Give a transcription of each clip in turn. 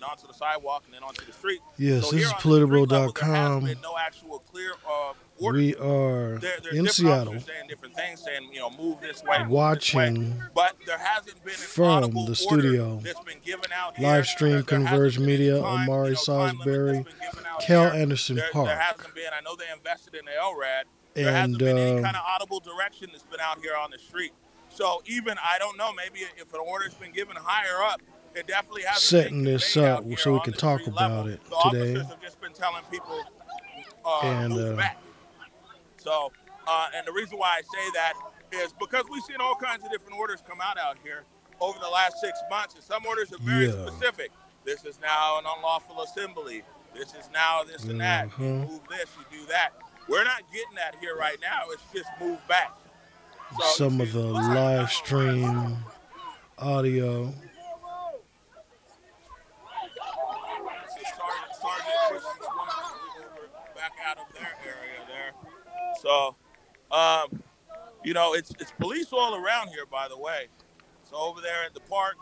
and onto the sidewalk and then onto the street. Yes, So this is on the street level, there has political.com. no actual clear uh, order. We are there, in Seattle saying different things, saying you know move this way, move this way. watching But there hasn't been from the studio. that's been given out here. live stream Converge Media, time, Omari you know, Salisbury, that's been given out Cal here. Anderson there, Park. There hasn't been. I know they invested in the LRAD. There hasn't and been any uh, kind of audible direction that's been out here on the street. So even I don't know. Maybe if an order's been given higher up, hasn't Setting this up so we can talk about level. it the today. Have just been telling people uh, And, uh, back. So, uh, and the reason why I say that is because we've seen all kinds of different orders come out out here over the last six months, and some orders are very Yeah. specific. This is now an unlawful assembly. This is now this and that. You Mhm. move this, you do that. We're not getting that here right now. It's just move back. So, some of the live stream audio. See Back out of their area there. So, um, you know, it's it's police all around here, by the way. So over there at the park,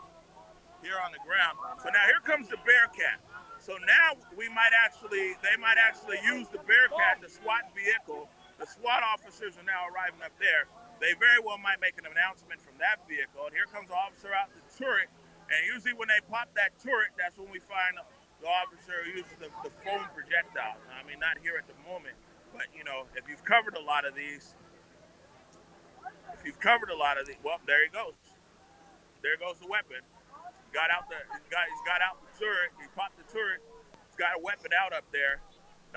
here on the ground. So now here comes the Bearcat. So now we might actually, they might actually use the Bearcat, the SWAT vehicle. The SWAT officers are now arriving up there. They very well might make an announcement from that vehicle. And here comes the officer out the turret. And usually when they pop that turret, that's when we find the officer uses the, the foam projectile. I mean, not here at the moment, but you know, if you've covered a lot of these, if you've covered a lot of these, well, there he goes. There goes the weapon. He Got out the he's got he's got out the turret. He popped the turret. He's got a weapon out up there.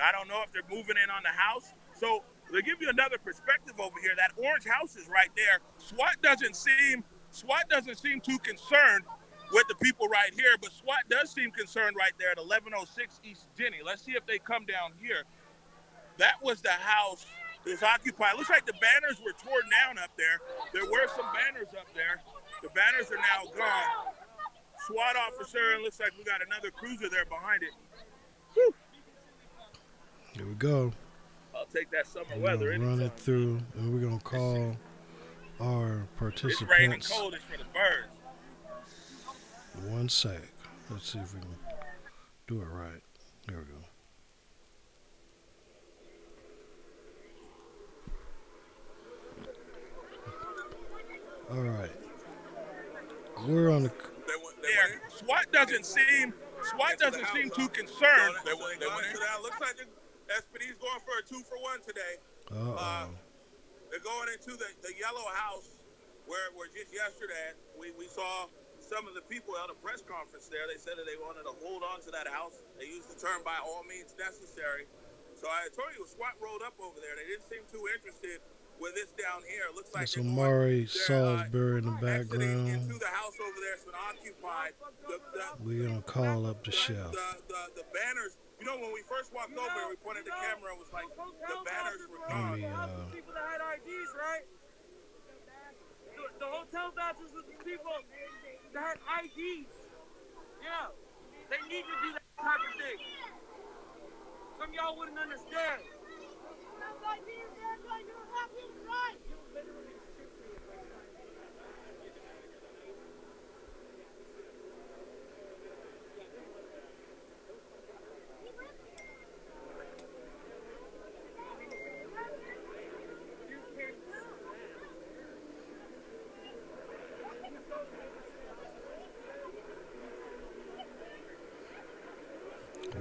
I don't know if they're moving in on the house. So to give you another perspective over here, that orange house is right there. SWAT doesn't seem SWAT doesn't seem too concerned with the people right here, but SWAT does seem concerned right there at 1106 East Denny. Let's see if they come down here. That was the house that's occupied. Looks like the banners were torn down up there. There were some banners up there. The banners are now gone. SWAT officer, and looks like we got another cruiser there behind it. Here we go. I'll take that summer We're weather. gonna run it through, and we're gonna call our participants. It's raining cold. It's for the birds. One sec. Let's see if we can do it right. There we go. All right. We're on the. They went, they there. SWAT doesn't seem SWAT doesn't seem too concerned. They, went, they went into that. Looks like the SPD's going for a two for one today. Uh Uh, oh. they're going into the, the yellow house where, where just yesterday we, we saw some of the people at a press conference there. They said that they wanted to hold on to that house. They used the term by all means necessary. So I told you, SWAT rolled up over there. They didn't seem too interested with this down here. It looks like That's they're going- Omari uh, Salisbury in the exiting into background. the house over there. It's been occupied. The, the, We're gonna call up the the, chef. The, the, the banners, you know, when we first walked over there, we pointed the camera and was like, the banners were gone. me, uh, people that had IDs, right? The, the hotel vouchers with the people that had IDs. Yeah. They need to do that type of thing. Some of y'all wouldn't understand.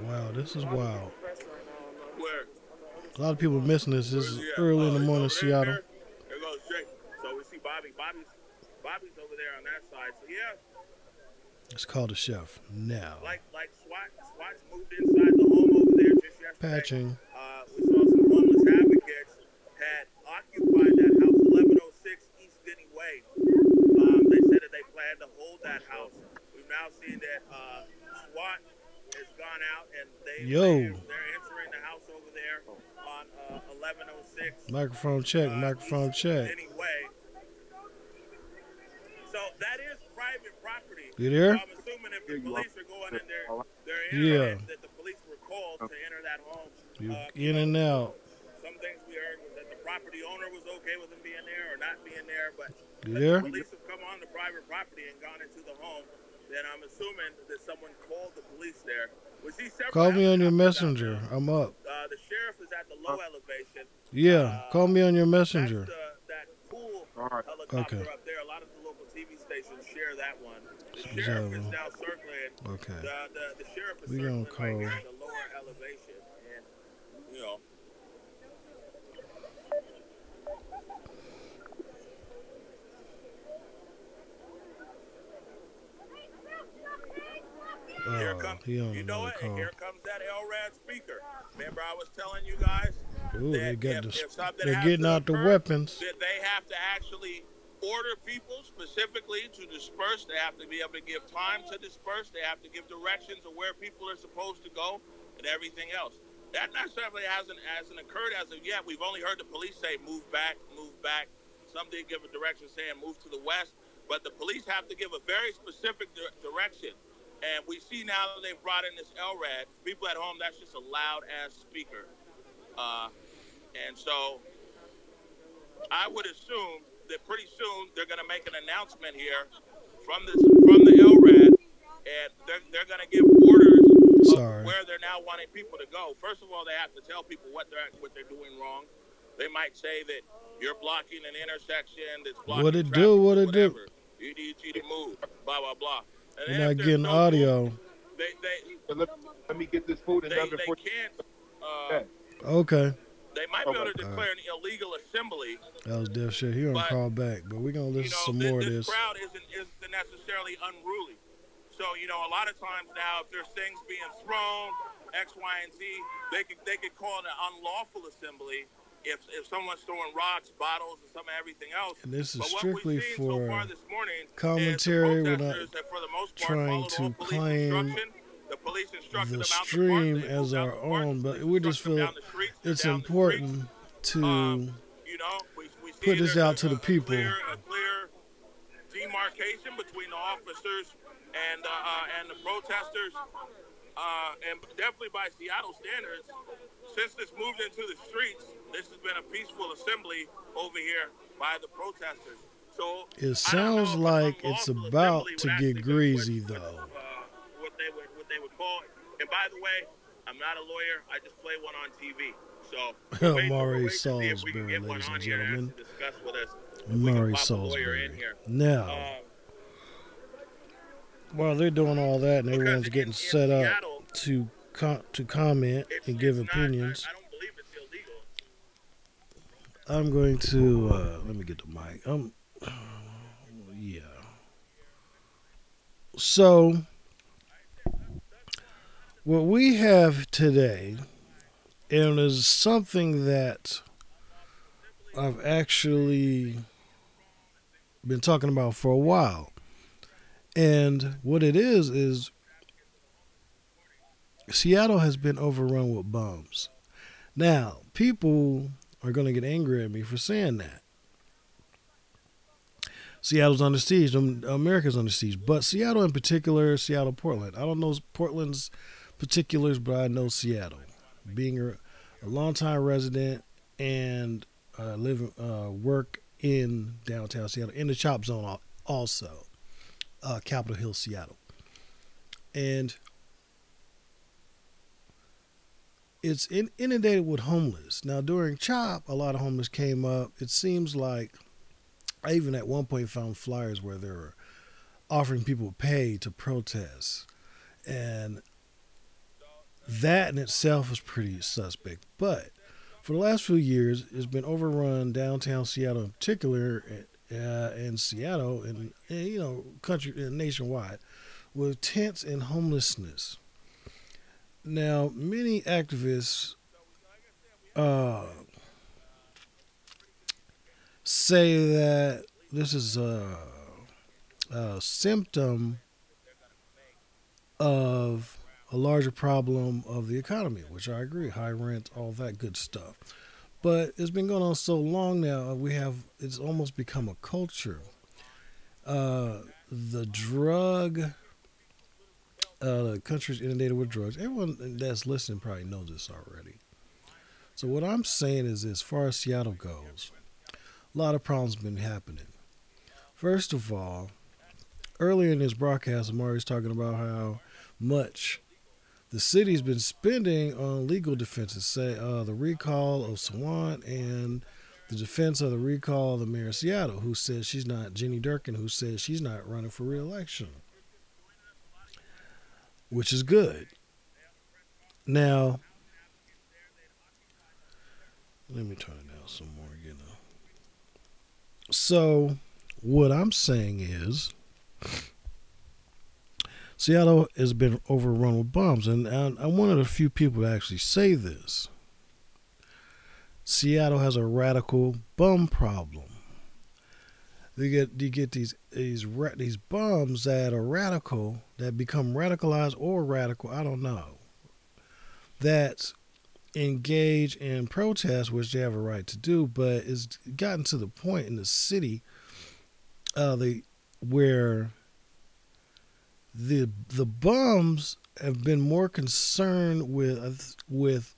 Wow, this is wild. Where? A lot of people are missing this. This is early in the morning, it's Seattle. There, goes. So we see Bobby. Bobby's Bobby's over there on that side. So yeah, Let's call the chef now. like like SWAT SWAT's moved inside the home over there just yesterday. Patching. Uh, we saw some homeless advocates had occupied that house, 1106 East Denny Way. Um, they said that they plan to hold that house. We've now seen that uh, SWAT has gone out and they Yo. they're, they're entering the house over there on uh, 1106. Microphone check. uh, Microphone East check. Denny Way. So that is private property. You there? So I'm assuming if the police are going in there, they're Yeah. that the police were called to enter that home. You Uh, in and out. some things we heard was that the property owner was okay with him being there or not being there, but You the there? police have come on the private property and gone into the home. They and I'm assuming that someone called the police there. We see several Call me on your messenger. I'm up. Uh, the sheriff is at the low elevation. Yeah, call me on your messenger. That's the, that cool All right. helicopter Okay. up there. A lot of the local TV stations share that one. The She's sheriff is now circling. Okay. The, the, the sheriff is We circling gonna right call- at the lower elevation, and you know. Here Oh, comes, he you know another what? And call. here comes that LRAD speaker. Remember, I was telling you guys Ooh, they got if, the, if they're getting out the weapons. that they have to actually order people specifically to disperse. They have to be able to give time to disperse. They have to give directions of where people are supposed to go and everything else. That necessarily hasn't hasn't occurred as of yet. We've only heard the police say move back, move back. Some did give a direction saying move to the west, but the police have to give a very specific di- direction. And we see now that they've brought in this LRAD. People at home, that's just a loud ass speaker. Uh, and so I would assume that pretty soon they're going to make an announcement here from this from the LRAD, and they're, they're going to give orders of Sorry. where they're now wanting people to go. First of all, they have to tell people what they're what they're doing wrong. They might say that you're blocking an intersection that's blocking What it do, what it do. You need you to move. Blah blah blah. And You're not getting no audio. movement, They they So let, let me get this food and they, nothing they can't. Uh, Okay. They might be able to Okay. declare an illegal assembly That was deaf shit. He gonna But, call back, but we're gonna you listen know, some this, more of this this. crowd isn't isn't necessarily unruly. So you know, a lot of times now, if there's things being thrown, X, Y, and Z, they could they could call it an unlawful assembly if if someone's throwing rocks, bottles, and some of everything else. And this is But what strictly we've seen so for far this morning commentary. is We're not protesters for the most part, trying to claim. The the stream the as our own, but we just feel streets. It's down the streets. important to Um, you know, we, we put this out to the people. Clear, a clear demarcation between the officers and uh, uh, and the protesters, uh, and definitely by Seattle standards. Since this moved into the streets, this has been a peaceful assembly over here by the protesters. So It I don't know sounds like it's about to get greasy, though. Uh, what they would what they would call it. And by the way, I'm not a lawyer. I just play one on TV. So we're waiting- we're Maury waiting to see if we can Salisbury, ladies and gentlemen. actually discuss Now. us. if we can Murray pop a lawyer in Salisbury. here. Now, Um, while they're doing all that and everyone's getting in set up to com- to comment and give it's not- I- opinions, I, don't believe it's illegal. I'm going to uh, let me get the mic. Um, yeah. So, what we have today, and is something that I've actually been talking about for a while, and what it is is Seattle has been overrun with bums. Now, people are going to get angry at me for saying that. Seattle's under siege. America's under siege. But Seattle in particular, Seattle, Portland. I don't know Portland's particulars, but I know Seattle. Being a, a longtime resident and uh, live, uh, work in downtown Seattle, in the chop zone also, uh, Capitol Hill, Seattle. And it's in, inundated with homeless. Now, during CHOP, a lot of homeless came up. It seems like I even at one point found flyers where they were offering people pay to protest. And that in itself is pretty suspect. But for the last few years, it's been overrun downtown Seattle in particular, uh, in Seattle and, and you know country and nationwide, with tents and homelessness. Now, many activists uh, say that this is a, a symptom of a larger problem of the economy, which I agree, high rent, all that good stuff. But it's been going on so long now, we have it's almost become a culture. Uh, the drug uh, the country's inundated with drugs. Everyone that's listening probably knows this already. So what I'm saying is, as far as Seattle goes, a lot of problems been happening. First of all, earlier in this broadcast, Omari was talking about how much the city's been spending on legal defenses, say uh, the recall of Sawant and the defense of the recall of the mayor of Seattle, who says she's not Jenny Durkan, who says she's not running for reelection, which is good. Now, let me turn it down some more. You know, so what I'm saying is. Seattle has been overrun with bombs, and I'm one of the few people to actually say this. Seattle has a radical bum problem. You get you get these these these bums that are radical that become radicalized or radical, I don't know. That engage in protests, which they have a right to do, but it's gotten to the point in the city, uh, they where the the bums have been more concerned with with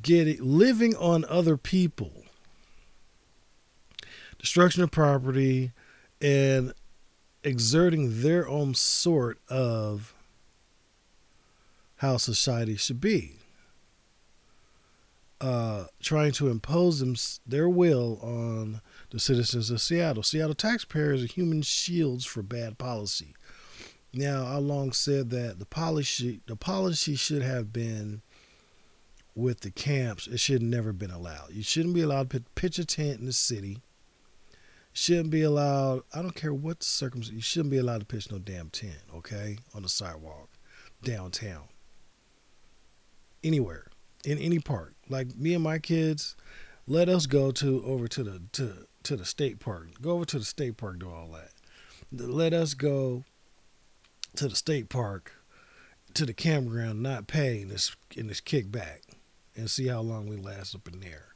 getting living on other people, destruction of property, and exerting their own sort of how society should be. Uh, trying to impose them, their will on the citizens of Seattle. Seattle taxpayers are human shields for bad policy. Now, I long said that the policy the policy should have been with the camps. It should never been allowed. You shouldn't be allowed to pitch a tent in the city. Shouldn't be allowed. I don't care what the circumstance. You shouldn't be allowed to pitch no damn tent. Okay, on the sidewalk, downtown, anywhere, in any park. Like me and my kids, let us go to over to the to to the state park. Go over to the state park. Do all that. Let us go to the state park, to the campground, not paying this in this kickback, and see how long we last up in there.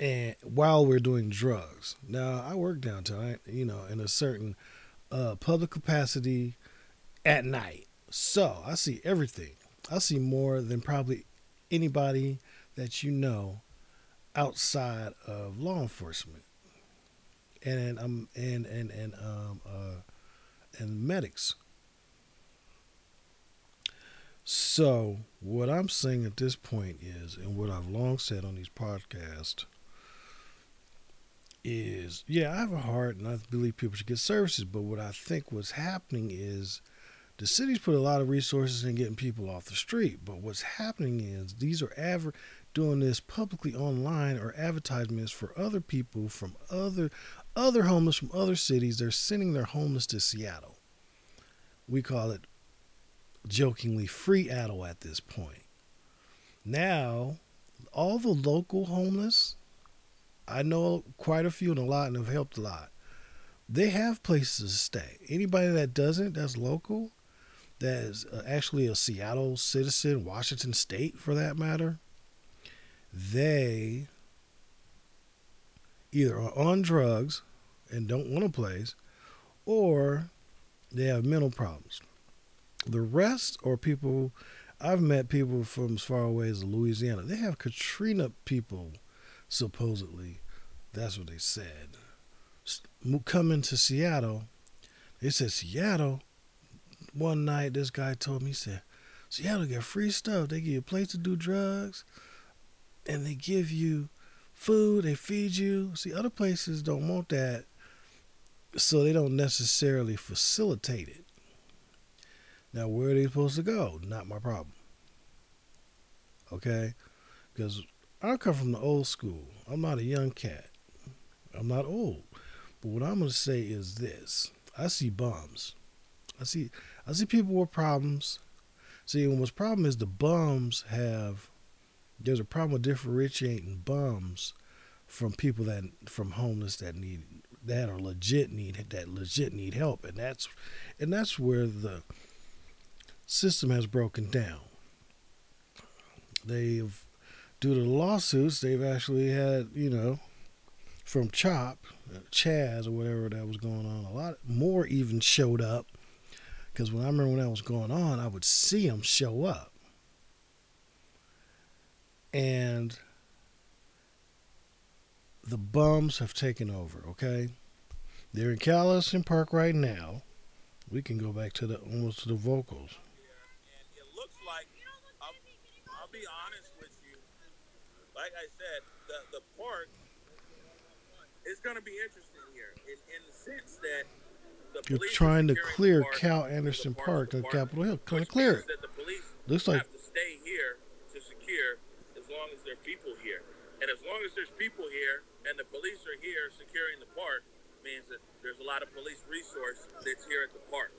And while we're doing drugs, now I work downtown, you know, in a certain uh, public capacity at night, so I see everything. I see more than probably anybody that you know outside of law enforcement and I'm and and and um uh and medics. So, what I'm saying at this point is, and what I've long said on these podcasts, is yeah, I have a heart and I believe people should get services, but what I think what's happening is the cities put a lot of resources in getting people off the street, but what's happening is these are doing this publicly online or advertisements for other people from other other homeless from other cities. They're sending their homeless to Seattle. We call it jokingly free Adel at this point. Now, all the local homeless, I know quite a few and a lot and have helped a lot. They have places to stay. Anybody that doesn't, that's local, that is uh, actually a Seattle citizen, Washington State for that matter, they either are on drugs and don't want a place, or they have mental problems. The rest are people. I've met people from as far away as Louisiana. They have Katrina people, supposedly. That's what they said. Coming to Seattle, they said Seattle. One night, this guy told me, he said, Seattle get free stuff. They give you a place to do drugs, and they give you food. They feed you. See, other places don't want that so they don't necessarily facilitate it. Now, where are they supposed to go? Not my problem. Okay? Because I come from the old school. I'm not a young cat. I'm not old. But what I'm going to say is this I see bums. I see I see people with problems. See, and what's problem is the bums have there's a problem with differentiating bums from people that from homeless that need that are legit need that legit need help. And that's and that's where the system has broken down. They've due to the lawsuits they've actually had you know from chop uh, chaz or whatever that was going on a lot more even showed up. Because when i remember when that was going on i would see them show up and the bums have taken over, okay? They're in Cal Anderson Park right now. We can go back to the almost to the vocals. and it looks like I'll, I'll be honest with you. Like I said, the the park is going to be interesting here in, in the sense that the You're trying to clear Cal Anderson park Park and Capitol Hill. Kind which of clear it. That the police Looks like have to stay here to secure as long as there are people here. And as long as there's people here and the police are here securing the park, means that there's a lot of police resource that's here at the park.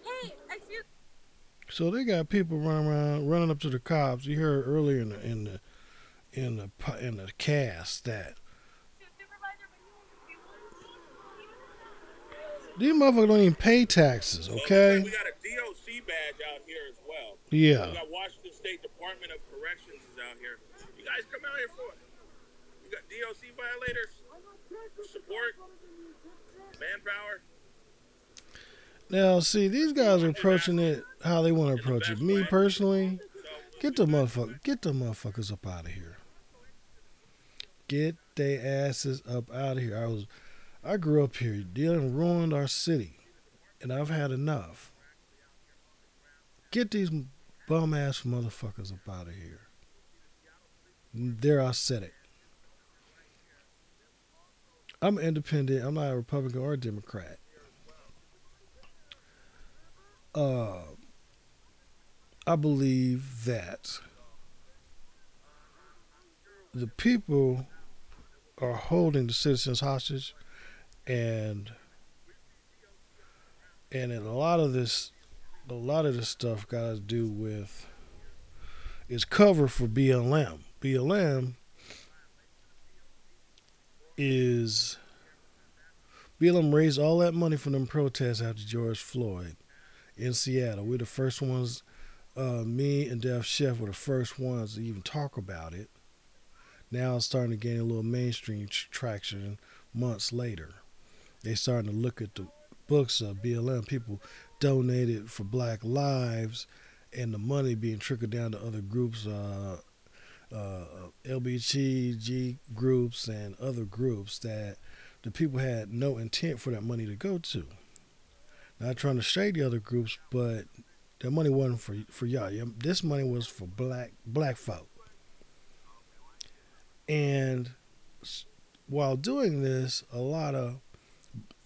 Hey, excuse so. They got people running around, running up to the cops. You heard earlier in the in the in the in the cast that me, supervisor, but these motherfuckers don't even pay taxes. Okay. We got a DOC badge out here as well. Yeah. We got Washington State Department of Corrections is out here. You guys come out here for it. You got DOC violators, support, manpower. Now, see, these guys are approaching it how they want to approach it. Me personally, get the motherfucker, get the motherfuckers up out of here. Get they asses up out of here. I was, I grew up here. Dylan ruined our city, and I've had enough. Get these bum ass motherfuckers up out of here. There, I said it. I'm independent. I'm not a Republican or a Democrat. Uh, I believe that the people are holding the citizens hostage, and and a lot of this, a lot of this stuff got to do with is cover for BLM. BLM is BLM raised all that money from them protests after George Floyd in Seattle. We're the first ones. Uh, me and Def Chef were the first ones to even talk about it. Now it's starting to gain a little mainstream traction. Months later, they starting to look at the books of BLM. People donated for Black Lives, and the money being trickled down to other groups, uh, uh, LBGG groups, and other groups that the people had no intent for that money to go to. Not trying to shade the other groups, but that money wasn't for for y'all. This money was for black black folk. And while doing this, a lot of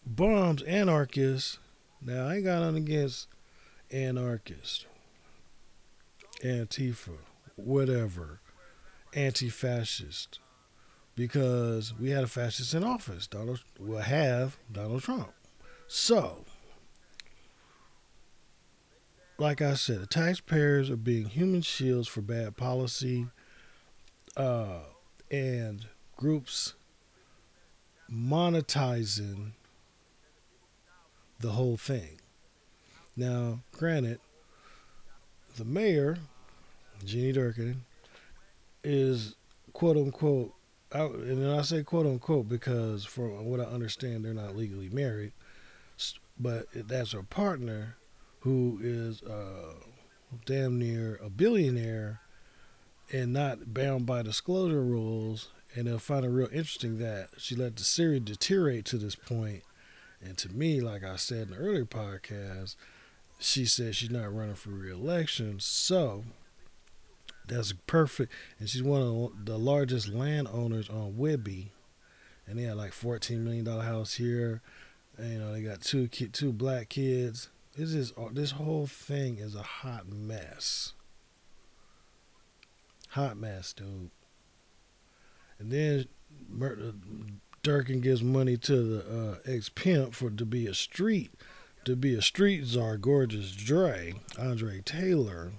bums, anarchists. Now I ain't got nothing against anarchists, Antifa, whatever, anti-fascist, because we had a fascist in office. Donald will have Donald Trump. So like I said, the taxpayers are being human shields for bad policy, uh, and groups monetizing the whole thing. Now, granted, the mayor, Jeannie Durkan, is quote unquote, I, and I say quote unquote because from what I understand, they're not legally married, but that's her partner who is uh, damn near a billionaire and not bound by disclosure rules. And they'll find it real interesting that she let the series deteriorate to this point. And to me, like I said in the earlier podcast, she said she's not running for reelection. So that's perfect. And she's one of the largest landowners on Whidbey. And they had like $14 million house here. And, you know, they got two ki- two black kids. This is uh, this whole thing is a hot mess. Hot mess, dude. And then Mer- uh, Durkan gives money to the uh, ex pimp for to be a street, to be a street czar, gorgeous Dre, Andre Taylor.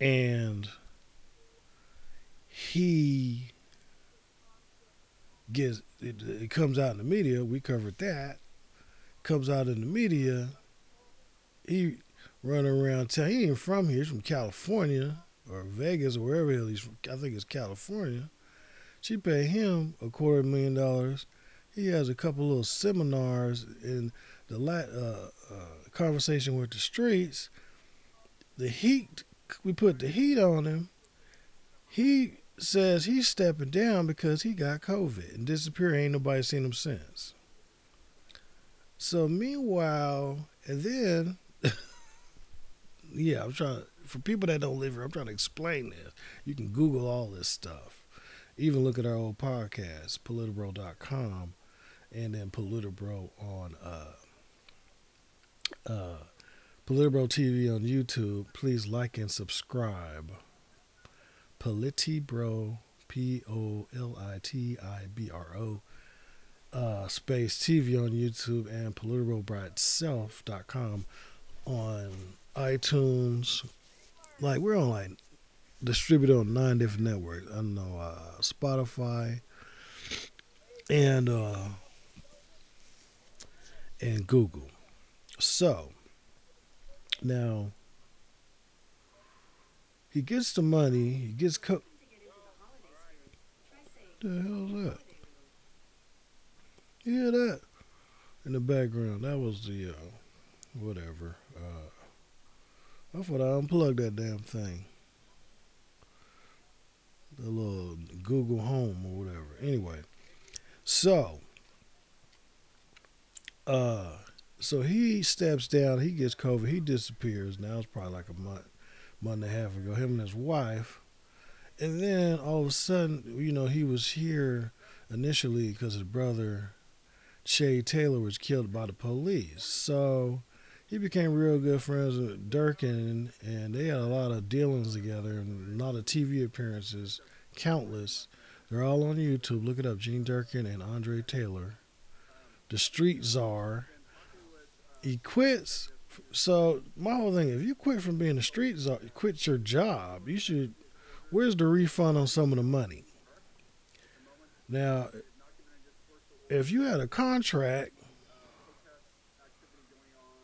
And he gets it, it comes out in the media. We covered that comes out in the media, he running around town. He ain't from here. He's from California or Vegas or wherever he's from. I think it's California. She paid him a quarter million dollars. He has a couple little seminars in the uh, uh, conversation with the streets. The heat, we put the heat on him. He says he's stepping down because he got COVID and disappeared. Ain't nobody seen him since. So meanwhile, and then, yeah, I'm trying for people that don't live here. I'm trying to explain this. You can Google all this stuff. Even look at our old podcast, politibro.com, and then Politibro on uh, uh, Politibro TV on YouTube. Please like and subscribe. Politibro, P O L I T I B R O, uh, space TV on YouTube, and politibro.self.com on iTunes. Like, we're on like distributed on nine different networks. I know, uh, Spotify and uh, and Google. So now he gets the money. He gets co- the hell's that? You hear that in the background? That was the uh, whatever. Uh, I thought I unplugged that damn thing. The little Google Home or whatever. Anyway, so uh, so he steps down. He gets COVID. He disappears. Now it's probably like a month, month and a half ago. Him and his wife, and then all of a sudden, you know, he was here initially because his brother Che Taylor was killed by the police. So he became real good friends with Durkan, and they had a lot of dealings together and a lot of TV appearances, countless. They're all on YouTube. Look it up. Gene Durkan and Andre Taylor, the Street Czar. He quits. So my whole thing: if you quit from being a street czar, quit your job. You should. Where's the refund on some of the money? Now, if you had a contract,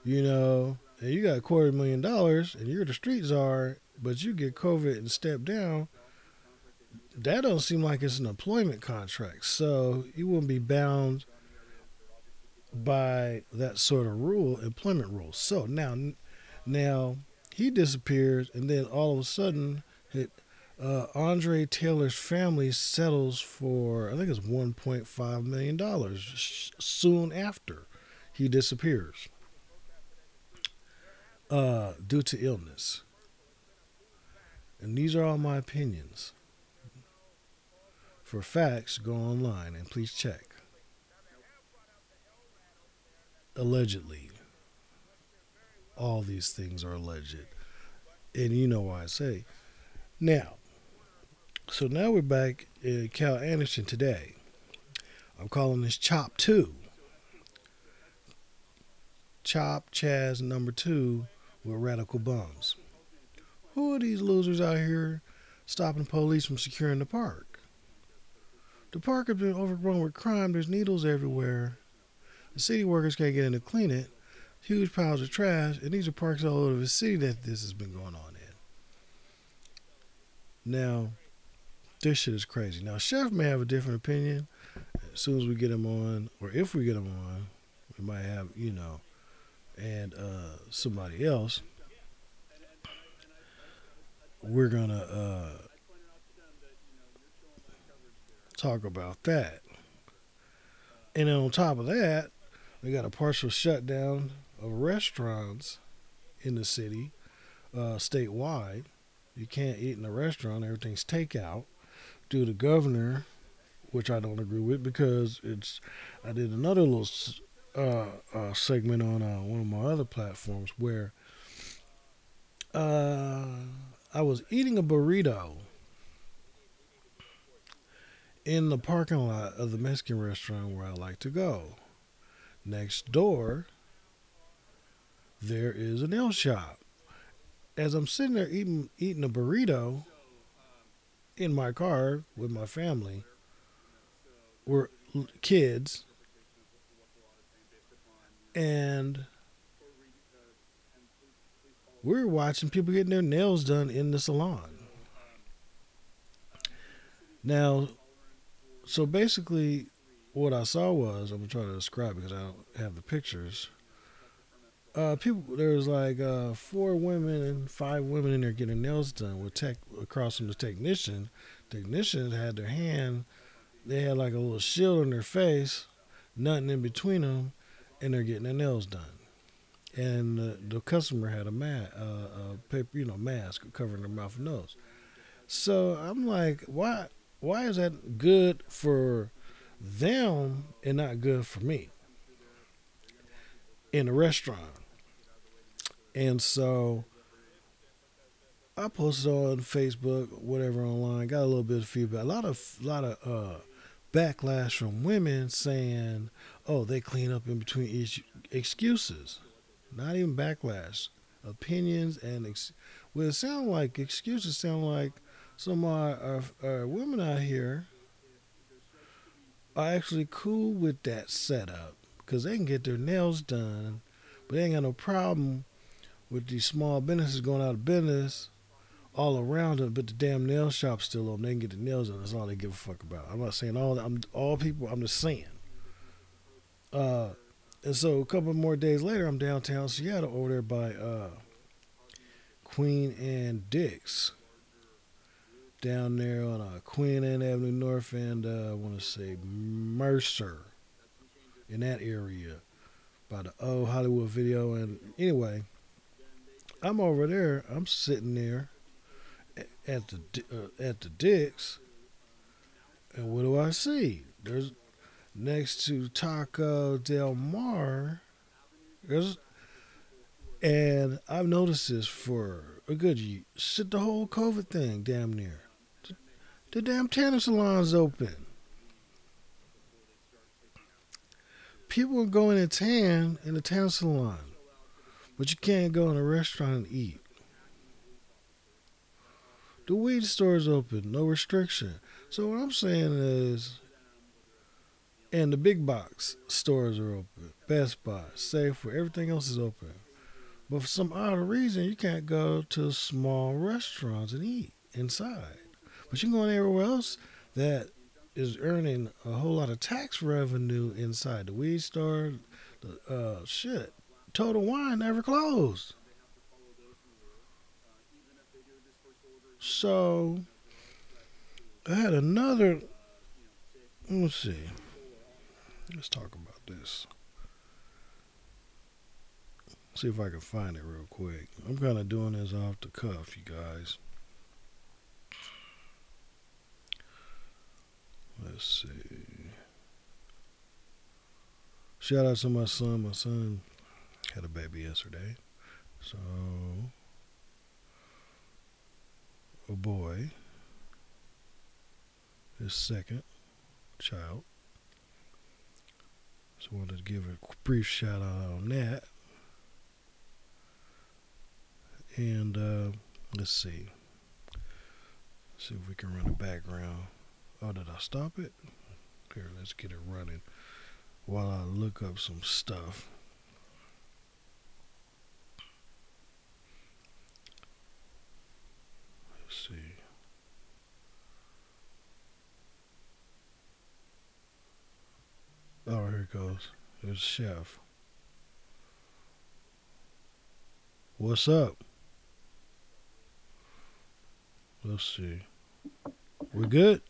you know, and you got a quarter million dollars, and you're the street czar, but you get COVID and step down, that don't seem like it's an employment contract. So you wouldn't be bound by that sort of rule, employment rule. So now, now he disappears, and then all of a sudden, it, uh, Andre Taylor's family settles for I think it's 1.5 million dollars soon after he disappears uh, due to illness. And these are all my opinions. For facts, go online and please check. Allegedly. All these things are alleged. And you know why I say. Now, so now we're back in Cal Anderson today. I'm calling this Chop 2. Chop Chaz number 2 with Radical Bums. Who are these losers out here stopping police from securing the park? The park has been overgrown with crime. There's needles everywhere. The city workers can't get in to clean it. Huge piles of trash, and these are parks all over the city that this has been going on in. Now, this shit is crazy. Now, Chef may have a different opinion. As soon as we get him on, or if we get him on, we might have, you know, and uh, somebody else. We're gonna uh, talk about that. And then on top of that, we got a partial shutdown of restaurants in the city, uh, statewide. You can't eat in a restaurant; everything's takeout. Due to governor, which I don't agree with, because it's. I did another little uh, uh, segment on uh, one of my other platforms where uh, I was eating a burrito in the parking lot of the Mexican restaurant where I like to go. Next door, there is a nail shop. As I'm sitting there eating eating a burrito in my car with my family, we're kids, and we're watching people getting their nails done in the salon. Now, so basically, what I saw was I'm gonna try to describe because I don't have the pictures. uh, people there was like uh, four women and five women in there getting nails done with tech across from the technician. Technicians had their hand, they had like a little shield on their face, nothing in between them, and they're getting their nails done. And uh, the customer had a mat, uh, a paper, you know, mask covering their mouth and nose. So I'm like, why? Why is that good for them and not good for me in a restaurant? And so I posted on Facebook, whatever online, got a little bit of feedback. A lot of lot of uh, backlash from women saying, "Oh, they clean up in between each excuses." Not even backlash, opinions and ex- well, it sound like excuses sound like some our, our, our women out here are actually cool with that setup because they can get their nails done, but they ain't got no problem with these small businesses going out of business all around them, but the damn nail shop's still open. They can get the nails done. That's all they give a fuck about. I'm not saying all I'm all people. I'm just saying. Uh, and so a couple more days later, I'm downtown Seattle over there by uh, Queen Anne Dick's. Down there on uh, Queen Anne Avenue North and uh, I want to say Mercer in that area by the old Hollywood video. And anyway, I'm over there. I'm sitting there at the uh, at the Dick's, and what do I see? There's next to Taco Del Mar. There's and I've noticed this for a good year. Shit, the whole COVID thing, damn near. The, damn tanner salon's open. People are going to tan in the tanner salon, but you can't go in a restaurant and eat. The weed store's open, no restriction. So what I'm saying is, and the big box stores are open, Best Buy, Safeway, everything else is open. But for some odd reason, you can't go to small restaurants and eat inside. But you can go everywhere else that is earning a whole lot of tax revenue inside the weed store. The uh, shit, Total Wine never closed. So I had another. Let's see. Let's talk about this. See if I can find it real quick. I'm kind of doing this off the cuff, you guys. Let's see. Shout out to my son. My son had a baby yesterday. So, a boy, his second child. So, wanted to give a brief shout out on that. And uh, let's see. See if we can run a background. Oh, did I stop it? Here, let's get it running while I look up some stuff. Let's see. Oh, here it goes. There's Chef. What's up? Let's see. We good?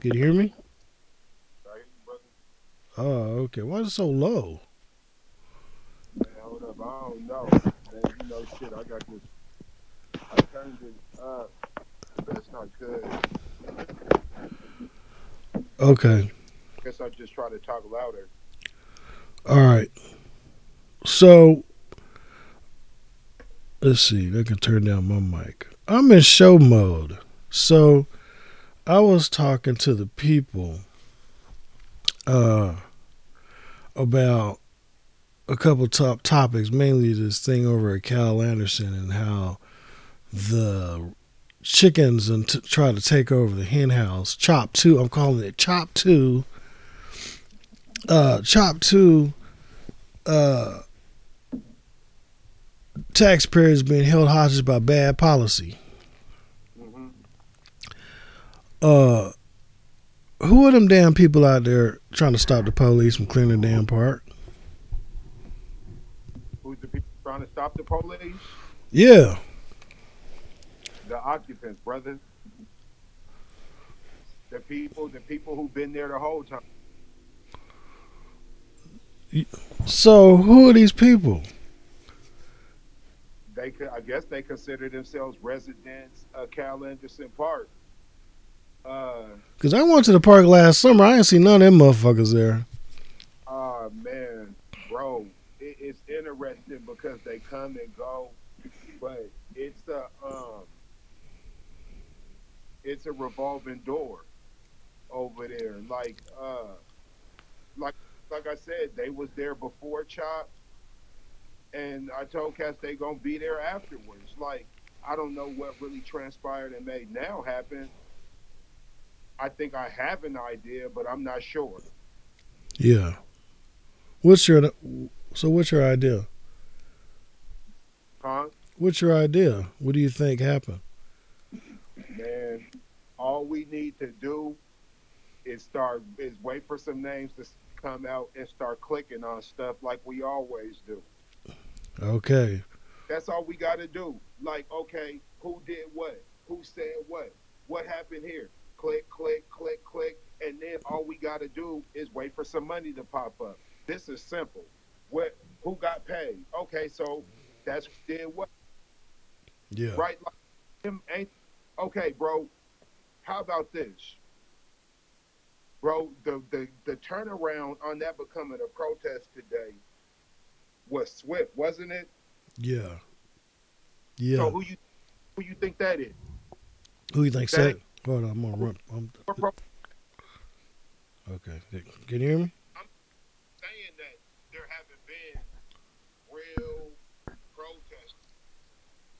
Can you hear me? Oh, okay. Why is it so low? Hold up. I don't know. Man, you know shit. I got this. I turned it up the best I could. Okay. Guess I'll just try to talk louder. All right. So, let's see. I can turn down my mic. I'm in show mode. So, I was talking to the people uh, about a couple top topics, mainly this thing over at Cal Anderson and how the chickens and t- try to take over the hen house. Chop two. I'm calling it Chop two. Uh, Chop two. Uh, taxpayers being held hostage by bad policy. Uh, who are them damn people out there trying to stop the police from cleaning the damn park? Who's the people trying to stop the police? Yeah. The occupants, brother. The people, the people who've been there the whole time. So who are these people? They I guess, they consider themselves residents of Cal Anderson Park. Uh, Cause I went to the park last summer. I ain't see none of them motherfuckers there. oh man, bro, it, it's interesting because they come and go, but it's a um, it's a revolving door over there. Like uh, like like I said, they was there before Chop, and I told cats they gonna be there afterwards. Like I don't know what really transpired and made now happen. I think I have an idea, but I'm not sure. Yeah. What's your so? What's your idea? Huh? What's your idea? What do you think happened? Man, all we need to do is start is wait for some names to come out and start clicking on stuff like we always do. Okay. That's all we got to do. Like, okay, who did what? Who said what? What happened here? Click, click, click, click, and then all we got to do is wait for some money to pop up. This is simple. What? Who got paid? Okay, so that's did what? Yeah. right? Like him ain't okay, bro. How about this, bro? The the the turnaround on that becoming a protest today was swift, wasn't it? Yeah. Yeah. So who you who you think that is? Who you think said? Hold on, I'm gonna run. I'm, okay. Can you hear me? I'm saying that there haven't been real protests,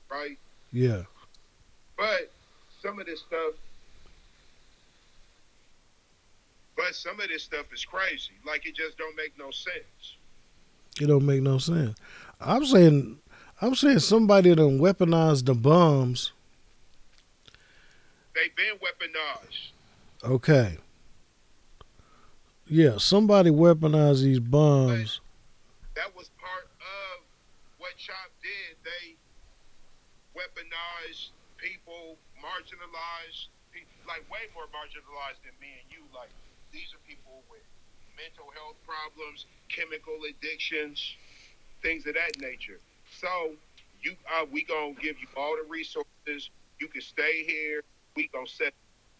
right? Yeah. But some of this stuff, but some of this stuff is crazy. Like it just don't make no sense. It don't make no sense. I'm saying, I'm saying somebody done weaponized the bombs. They've been weaponized. Okay. Yeah, somebody weaponized these bombs. That was part of what Chop did. They weaponized people, marginalized people, like way more marginalized than me and you. Like these are people with mental health problems, chemical addictions, things of that nature. So you, uh, we gonna give you all the resources. You can stay here. We gonna set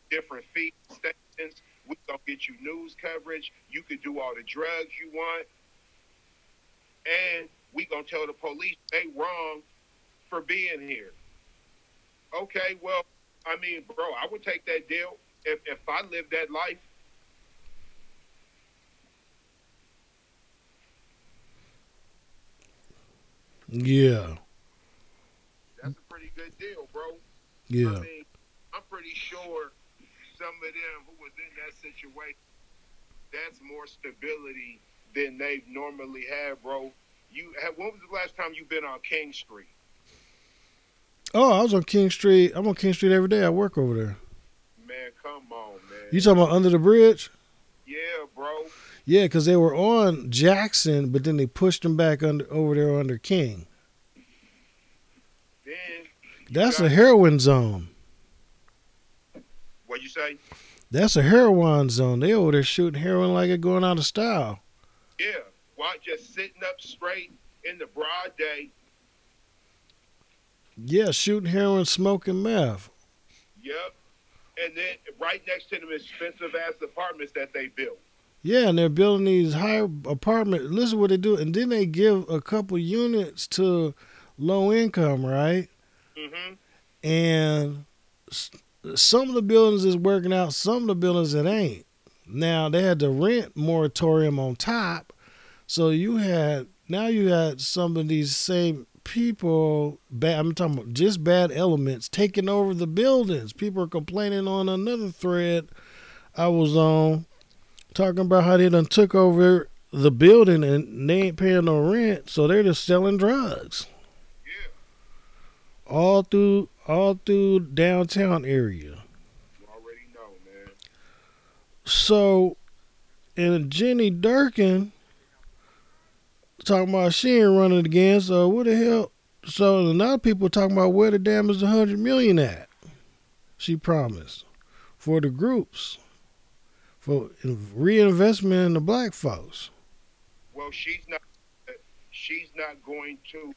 different fee stations. We gonna get you news coverage. You can do all the drugs you want, and we gonna tell the police they wrong for being here. Okay, well, I mean, bro, I would take that deal if if I lived that life. Yeah. That's a pretty good deal, bro. Yeah. I'm pretty sure some of them who was in that situation, that's more stability than they normally have, bro. You have, when was the last time you been on King Street? Oh, I was on King Street. I'm on King Street every day. I work over there. Man, come on, man. You talking about under the bridge? yeah, bro. Yeah, because they were on Jackson, but then they pushed them back under over there under King. Then That's a heroin zone. What you say? That's a heroin zone. They over there shooting heroin like it going out of style. Yeah, why just sitting up straight in the broad day? Yeah, shooting heroin, smoking meth. Yep. And then right next to them expensive ass apartments that they built. Yeah, and they're building these high apartment. Listen what they do, and then they give a couple units to low income, right? Mm-hmm. And some of the buildings is working out, some of the buildings it ain't. Now they had the rent moratorium on top, so you had now you had some of these same people. Bad, I'm talking about just bad elements taking over the buildings. People are complaining on another thread I was on, talking about how they done took over the building and they ain't paying no rent, so they're just selling drugs Yeah. all through all through downtown area. You already know, man. So, and Jenny Durkan talking about she ain't running again. So what the hell? So a lot of people talking about where the damn is the hundred million at? She promised for the groups for reinvestment in the black folks. Well, she's not. She's not going to.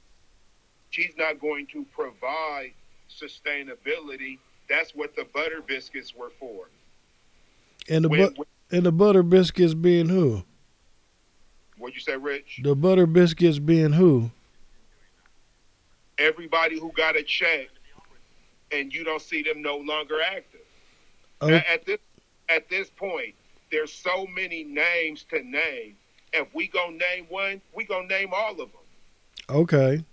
She's not going to provide sustainability. That's what the butter biscuits were for. And the When- bu- and the butter biscuits being who? What'd you say, Rich? The butter biscuits being who? Everybody who got a check, and you don't see them no longer active. Oh, At, at this at this point, there's so many names to name. If we gonna name one, we gonna name all of them, okay.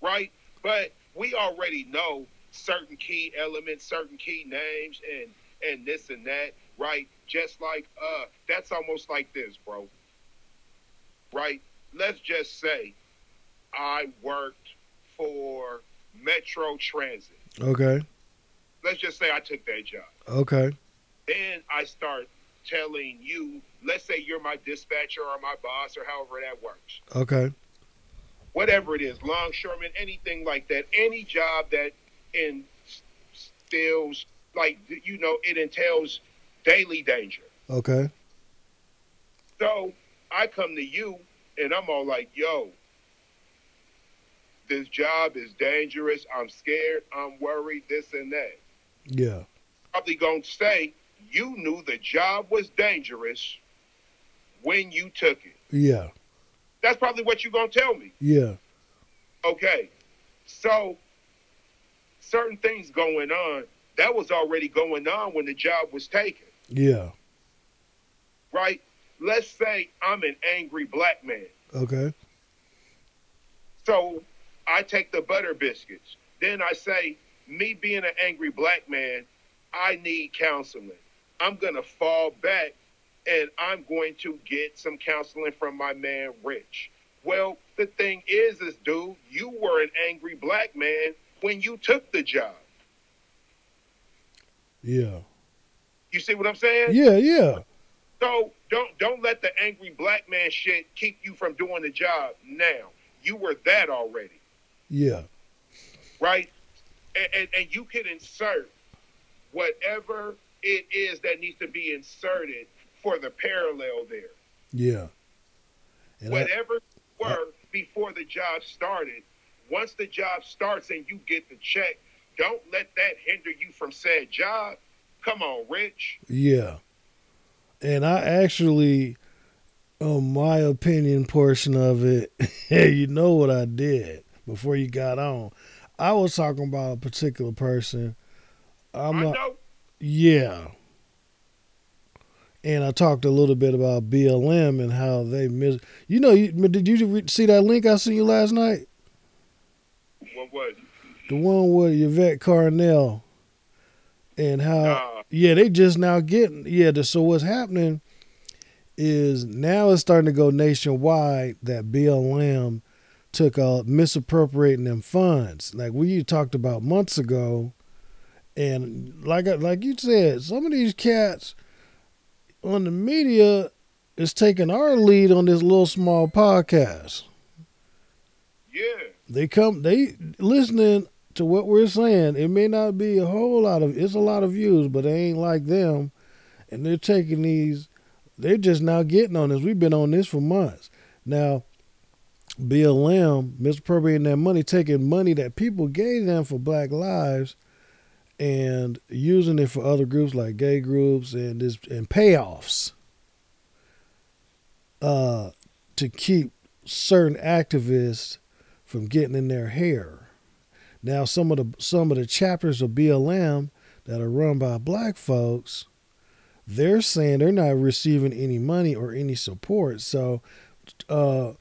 right? But we already know certain key elements, certain key names, and and this and that, right? Just like uh, that's almost like this, bro. Right? Let's just say I worked for Metro Transit. Okay. Let's just say I took that job. Okay. then I start telling you, let's say you're my dispatcher or my boss or however that works. Okay. Whatever it is, longshoreman, anything like that, any job that instills, like, you know, it entails daily danger. Okay. So I come to you and I'm all like, yo, this job is dangerous. I'm scared. I'm worried, this and that. Yeah. probably going to say you knew the job was dangerous when you took it. Yeah. That's probably what you're going to tell me. Yeah. Okay. So, certain things going on, that was already going on when the job was taken, Yeah. right? Let's say I'm an angry black man. Okay. So, I take the butter biscuits. Then I say, me being an angry black man, I need counseling. I'm going to fall back and I'm going to get some counseling from my man Rich. Well, the thing is, is dude, you were an angry black man when you took the job. Yeah. You see what I'm saying? Yeah. Yeah. So don't don't let the angry black man shit keep you from doing the job now. You were that already. Yeah. right? And, and, and you can insert whatever it is that needs to be inserted for the parallel there. Yeah. And whatever you were before the job started, once the job starts and you get the check, don't let that hinder you from said job. Come on, Rich. yeah. And I actually, on my opinion portion of it, you know what I did before you got on. I was talking about a particular person. I'm I not. know. Yeah. And I talked a little bit about BLM and how they miss. You know, you, did you re- see that link I sent you last night? What was? The one with Yvette Carnell and how Uh, yeah they just now getting yeah. The, so what's happening is now it's starting to go nationwide that BLM took uh misappropriating them funds like we talked about months ago, and like like you said, some of these cats on the media is taking our lead on this little small podcast. Yeah. they come they listening to what we're saying. It may not be a whole lot of it's a lot of views but they ain't like them. And they're taking these they're just now getting on this. We've been on this for months. Now blm misappropriating that money taking money that people gave them for black lives and using it for other groups like gay groups and this and payoffs uh to keep certain activists from getting in their hair. Now some of the some of the chapters of BLM that are run by black folks, they're saying they're not receiving any money or any support. So uh, uh,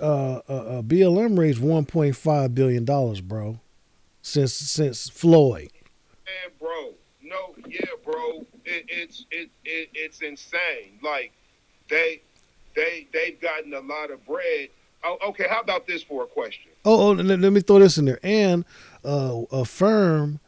uh, uh BLM raised 1.5 billion dollars, bro, since since Floyd. Man, bro. No, yeah, bro. It, it's it, it it's insane. Like they they they've gotten a lot of bread. Oh, okay. How about this for a question? Oh, oh let, let me throw this in there. And uh, a firm,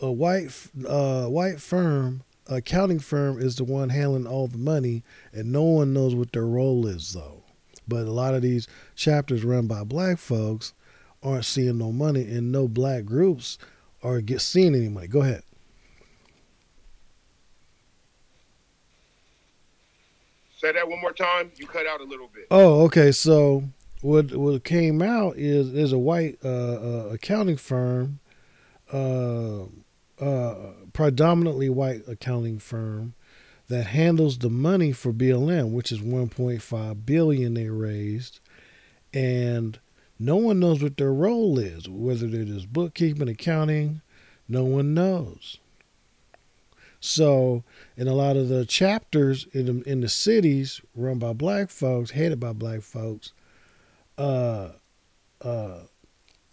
a white uh, white firm, accounting firm is the one handling all the money, and no one knows what their role is though. But a lot of these chapters run by black folks aren't seeing no money, and no black groups are get seen any money. Go ahead. Say that one more time. You cut out a little bit. Oh, okay. So what what came out is there's a white uh, uh, accounting firm, uh, uh, predominantly white accounting firm, that handles the money for BLM, which is 1.5 billion they raised, and no one knows what their role is, whether it is bookkeeping, accounting. No one knows. So, in a lot of the chapters in the, in the cities run by black folks, headed by black folks, uh, uh,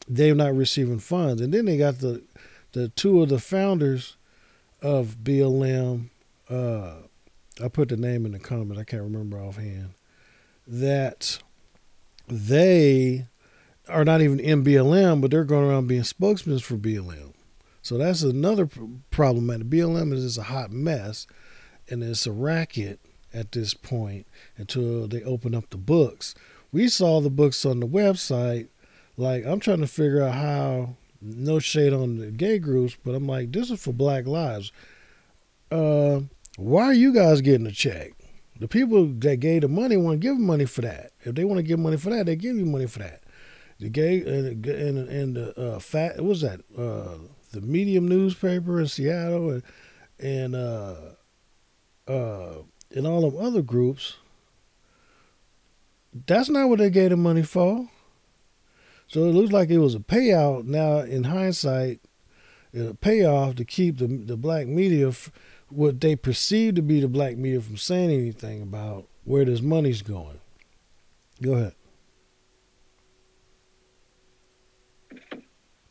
they're not receiving funds. And then they got the the two of the founders of BLM. Uh, I put the name in the comments. I can't remember offhand. That they are not even in BLM, but they're going around being spokesmen for BLM. So that's another pr- problem. At BLM is just a hot mess, and it's a racket at this point until they open up the books. We saw the books on the website. Like I'm trying to figure out how. No shade on the gay groups, but I'm like, this is for Black Lives. Uh, why are you guys getting a check? The people that gave the money want to give money for that. If they want to give money for that, they give you money for that. The gay and and and the uh, fat. What was that? Uh, the Medium newspaper in Seattle and and uh, uh, and all of other groups. That's not what they gave the money for. So it looks like it was a payout. Now, in hindsight, a payoff to keep the the black media, f- what they perceive to be the black media, from saying anything about where this money's going. Go ahead.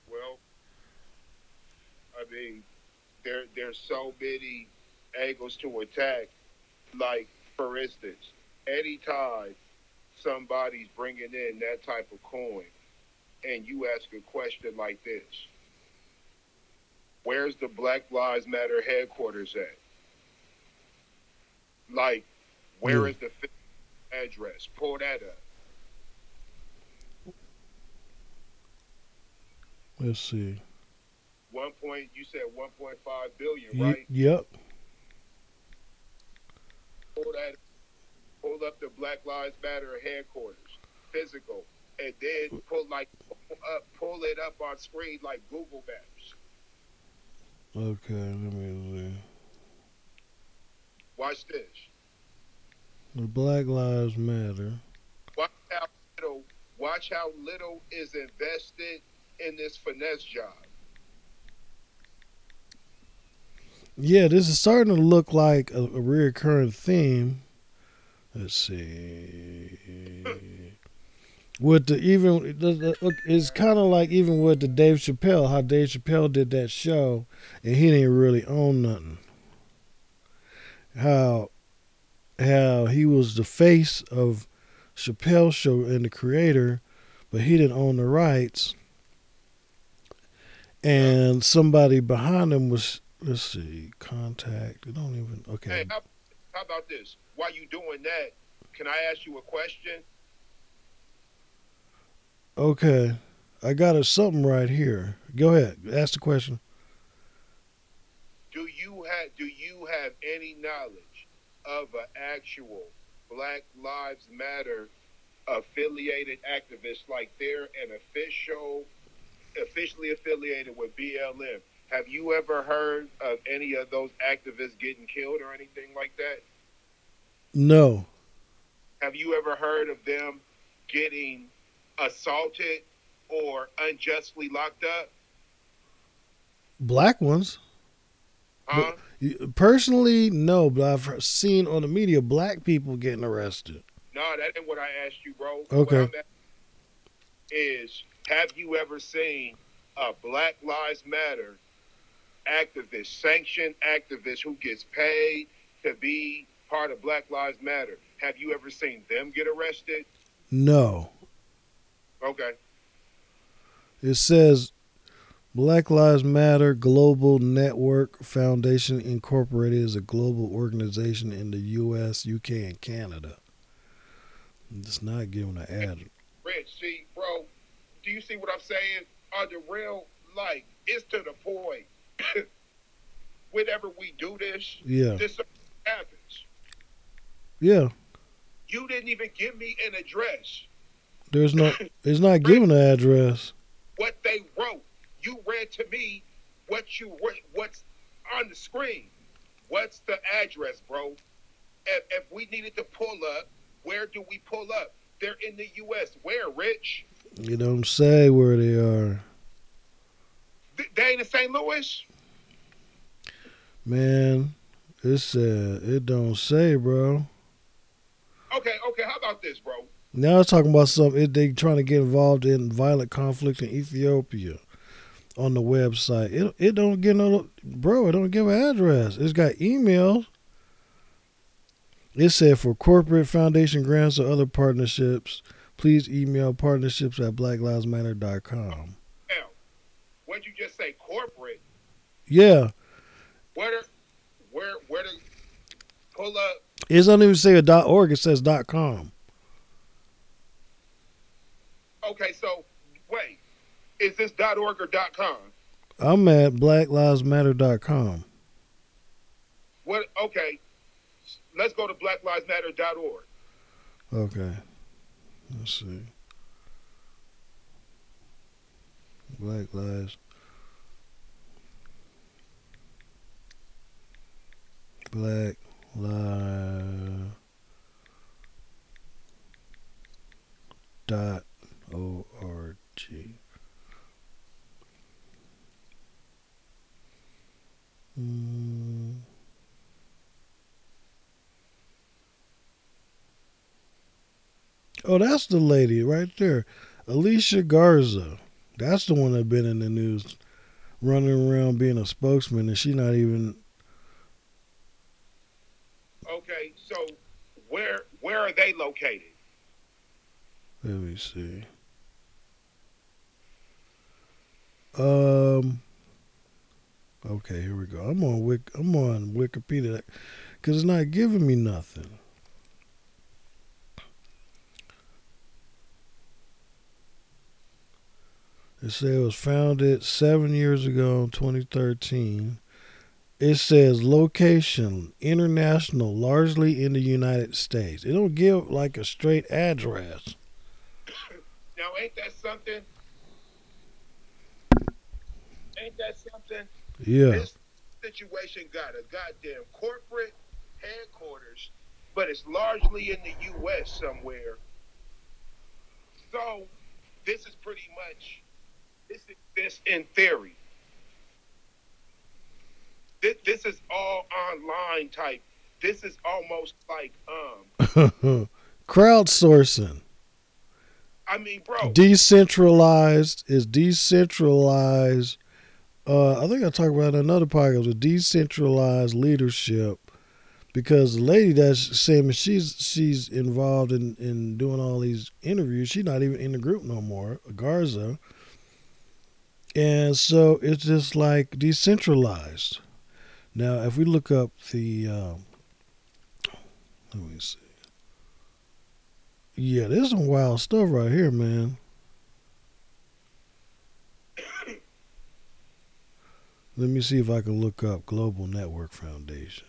Well, I mean, there there's so many angles to attack. Like, for instance, anytime somebody's bringing in that type of coin, and you ask a question like this, where's the Black Lives Matter headquarters at? Like, where Yeah. is the address? Pull that up. Let's see. One point, you said 1.5 billion, right? yep. Hold, that, pull up the Black Lives Matter headquarters, physical, and then pull like up, pull it up on screen like Google Maps. Okay. Let me see. Watch this. The Black Lives Matter. Watch how little, watch how little is invested in this finesse job. Yeah, this is starting to look like a, a reoccurring theme. Let's see. With the even, it's kind of like even with the Dave Chappelle, how Dave Chappelle did that show, and he didn't really own nothing. How, how he was the face of Chappelle show and the creator, but he didn't own the rights. And somebody behind him was let's see, contact. It don't even okay. Hey, how, how about this? While you doing that, can I ask you a question? Okay. I got a something right here. Go ahead. Ask the question. Do you have do you have any knowledge of an actual Black Lives Matter affiliated activist like they're an official officially affiliated with BLM? Have you ever heard of any of those activists getting killed or anything like that? No. Have you ever heard of them getting assaulted or unjustly locked up? Black ones. Huh? You- Personally, no, but I've seen on the media black people getting arrested. No, that ain't what I asked you, bro. Okay. Is, have you ever seen a Black Lives Matter activist, sanctioned activist who gets paid to be part of Black Lives Matter? Have you ever seen them get arrested? No. Okay. It says Black Lives Matter Global Network Foundation Incorporated is a global organization in the U.S., UK, and Canada. It's not giving an ad. Rich, see, bro, do you see what I'm saying? Are the real like it's to the point. Whenever we do this, Yeah, this happens. yeah. You didn't even give me an address. There's no. It's not giving an address. What they wrote. You read to me what you what, what's on the screen. What's the address, bro? If, if we needed to pull up, where do we pull up? They're in the U.S. Where, Rich? You don't say where they are, They ain't in St. Louis. man. It said it don't say, bro. Okay, okay. How about this, bro? Now it's talking about something. It, they trying to get involved in violent conflict in Ethiopia on the website. It it don't get no bro. It don't give an address. It's got email. It said for corporate foundation grants or other partnerships, please email partnerships at blacklivesmatter.com. Now, what'd you just say? Corporate. Yeah, Where to, where where to pull up? it doesn't even say a dot org. It says dot com. Okay, so wait, is this dot .org or dot .com? I'm at blacklivesmatter.com. What? Okay, let's go to BlackLivesMatter.org. Okay. Let's see. Black Lives. Black Lives. Dot O R G. Mm. Oh, that's the lady right there. Alicia Garza. That's the one that been in the news running around being a spokesman and she not even Okay, so where where are they located? let me see. Um Okay, here we go. I'm on Wik I'm on Wikipedia cuz it's not giving me nothing. It said it was founded seven years ago in 2013. It says location international, largely in the United States. It don't give like a straight address. Now, ain't that something? Ain't that something? Yeah, This situation got a goddamn corporate headquarters, but it's largely in the U.S. somewhere. So, this is pretty much this exists in theory. This, this is all online type. This is almost like um. crowdsourcing, I mean, bro. decentralized is decentralized. Uh, I think I talked about another podcast with decentralized leadership, because the lady that's saying she's she's involved in in doing all these interviews. She's not even in the group no more, Garza. And so it's just like decentralized. Now, if we look up the, um, let me see. Yeah, there's some wild stuff right here, man. Let me see if I can look up Global Network Foundation.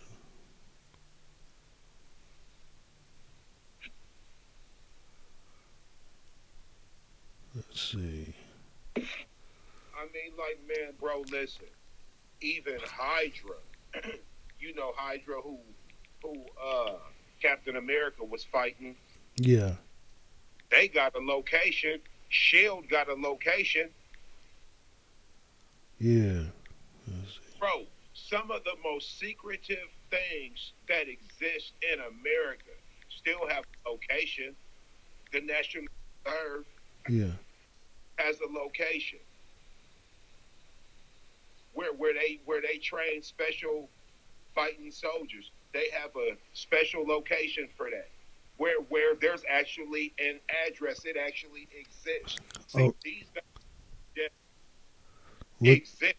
Let's see. I mean, like, man, bro, listen. Even Hydra, you know Hydra, who, who, uh, Captain America was fighting. Yeah, They got a location. Shield got a location, yeah. Bro. Some of the most secretive things that exist in America still have location. The National Reserve Yeah, has a location where where they where they train special fighting soldiers. They have a special location for that. Where where there's actually an address, it actually exists. Oh. See, Oh. these guys, Look- exist.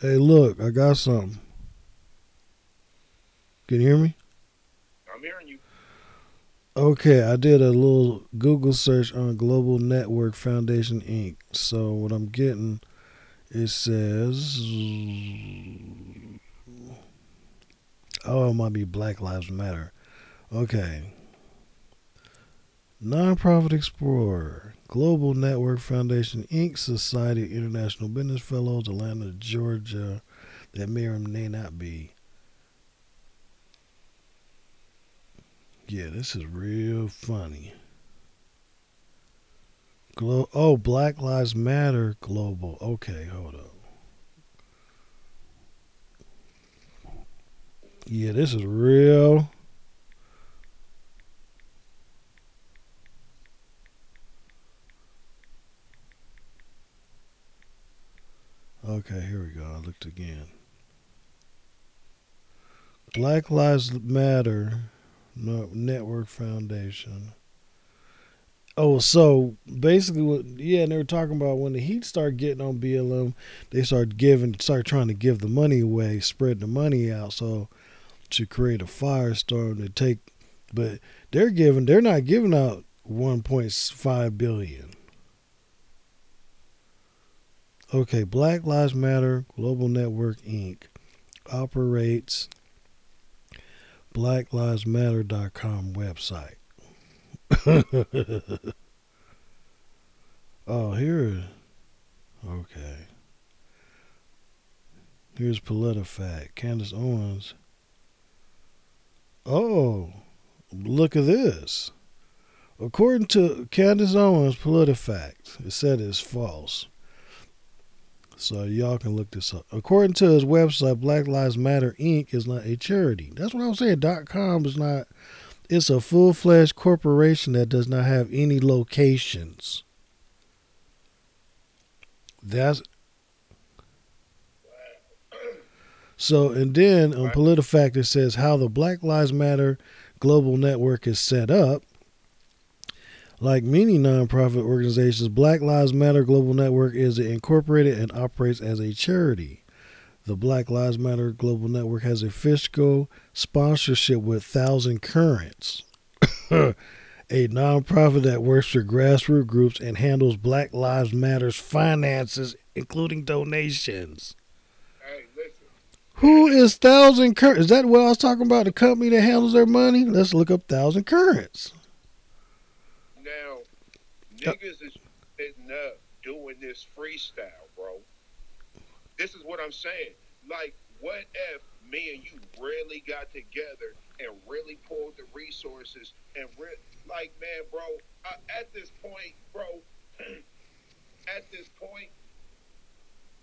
Hey, look, I got something. Can you hear me? I'm hearing you. Okay, I did a little Google search on Global Network Foundation Inc. So what I'm getting, it says, oh, it might be Black Lives Matter. Okay. Nonprofit Explorer, Global Network Foundation Inc., Society of International Business Fellows, Atlanta, Georgia. That may or may not be. Yeah, this is real funny. Glo- oh, Black Lives Matter Global. Okay, hold up. Yeah, this is real. Okay, here we go. I looked again. Black Lives Matter Network Foundation. Oh, so basically, what? Yeah, and they were talking about when the heat started getting on BLM, they started giving, started trying to give the money away, spread the money out, so to create a firestorm to take. But they're giving, they're not giving out 1.5 billion. Okay, Black Lives Matter Global Network Inc. operates blacklivesmatter.com website. oh, here. Okay. Here's Paletta PolitiFact. Candace Owens. Oh, look at this. According to Candace Owens, PolitiFact, it said it's false. So y'all can look this up. According to his website, Black Lives Matter Inc. is not a charity. That's what I was saying. Dot com is not. It's a full fledged corporation that does not have any locations. That's so. And then on PolitiFact, it says how the Black Lives Matter global network is set up. Like many nonprofit organizations, Black Lives Matter Global Network is incorporated and operates as a charity. The Black Lives Matter Global Network has a fiscal sponsorship with Thousand Currents, a nonprofit that works for grassroots groups and handles Black Lives Matter's finances, including donations. Hey. Who is Thousand Currents? Is that what I was talking about? The company that handles their money? Let's look up Thousand Currents. Now, uh, niggas is sitting up doing this freestyle, is what I'm saying. Like, what if me and you really got together and really pulled the resources and re- like, man, bro, at this point, bro, at this point,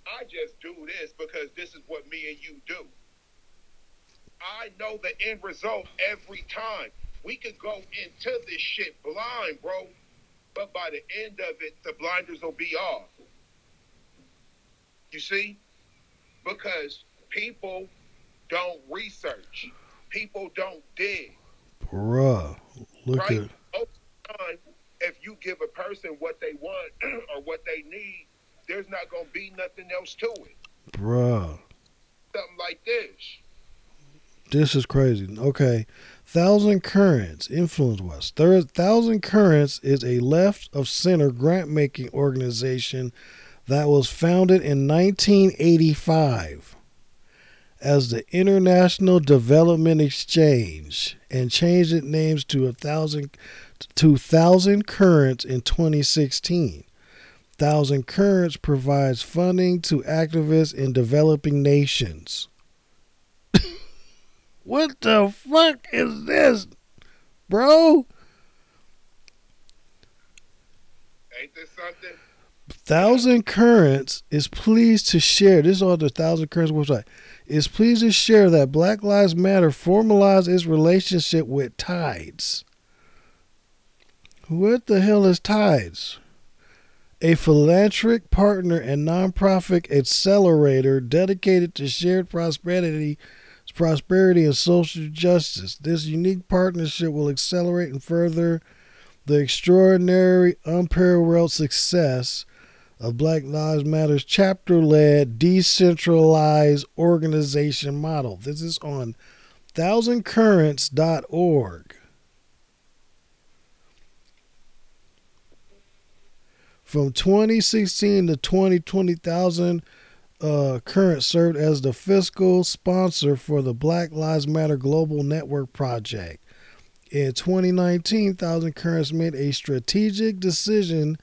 I just do this because this is what me and you do. I know the end result every time. We could go into this shit blind, bro. But by the end of it, the blinders will be off. You see? Because people don't research. People don't dig. Bruh, look right? at Most time, if you give a person what they want or what they need, there's not gonna be nothing else to it. bruh. Something like this. This is crazy. Okay. Thousand Currents, InfluenceWatch. Thousand Currents is a left of center grant making organization that was founded in 1985 as the International Development Exchange and changed its names to a thousand to Thousand Currents in 2016. Thousand Currents provides funding to activists in developing nations. What the fuck is this, bro? Ain't this something? Thousand Currents is pleased to share. This is on the Thousand Currents website. Is pleased to share that Black Lives Matter formalized its relationship with Tides. What the hell is Tides? A philanthropic partner and nonprofit accelerator dedicated to shared prosperity prosperity and social justice. This unique partnership will accelerate and further the extraordinary, unparalleled success a Black Lives Matters chapter led decentralized organization model. This is on thousandcurrents.org. From 2016 to 2020, Thousand uh, served as the fiscal sponsor for the Black Lives Matter Global Network Project. In 2019, Thousand Currents made a strategic decision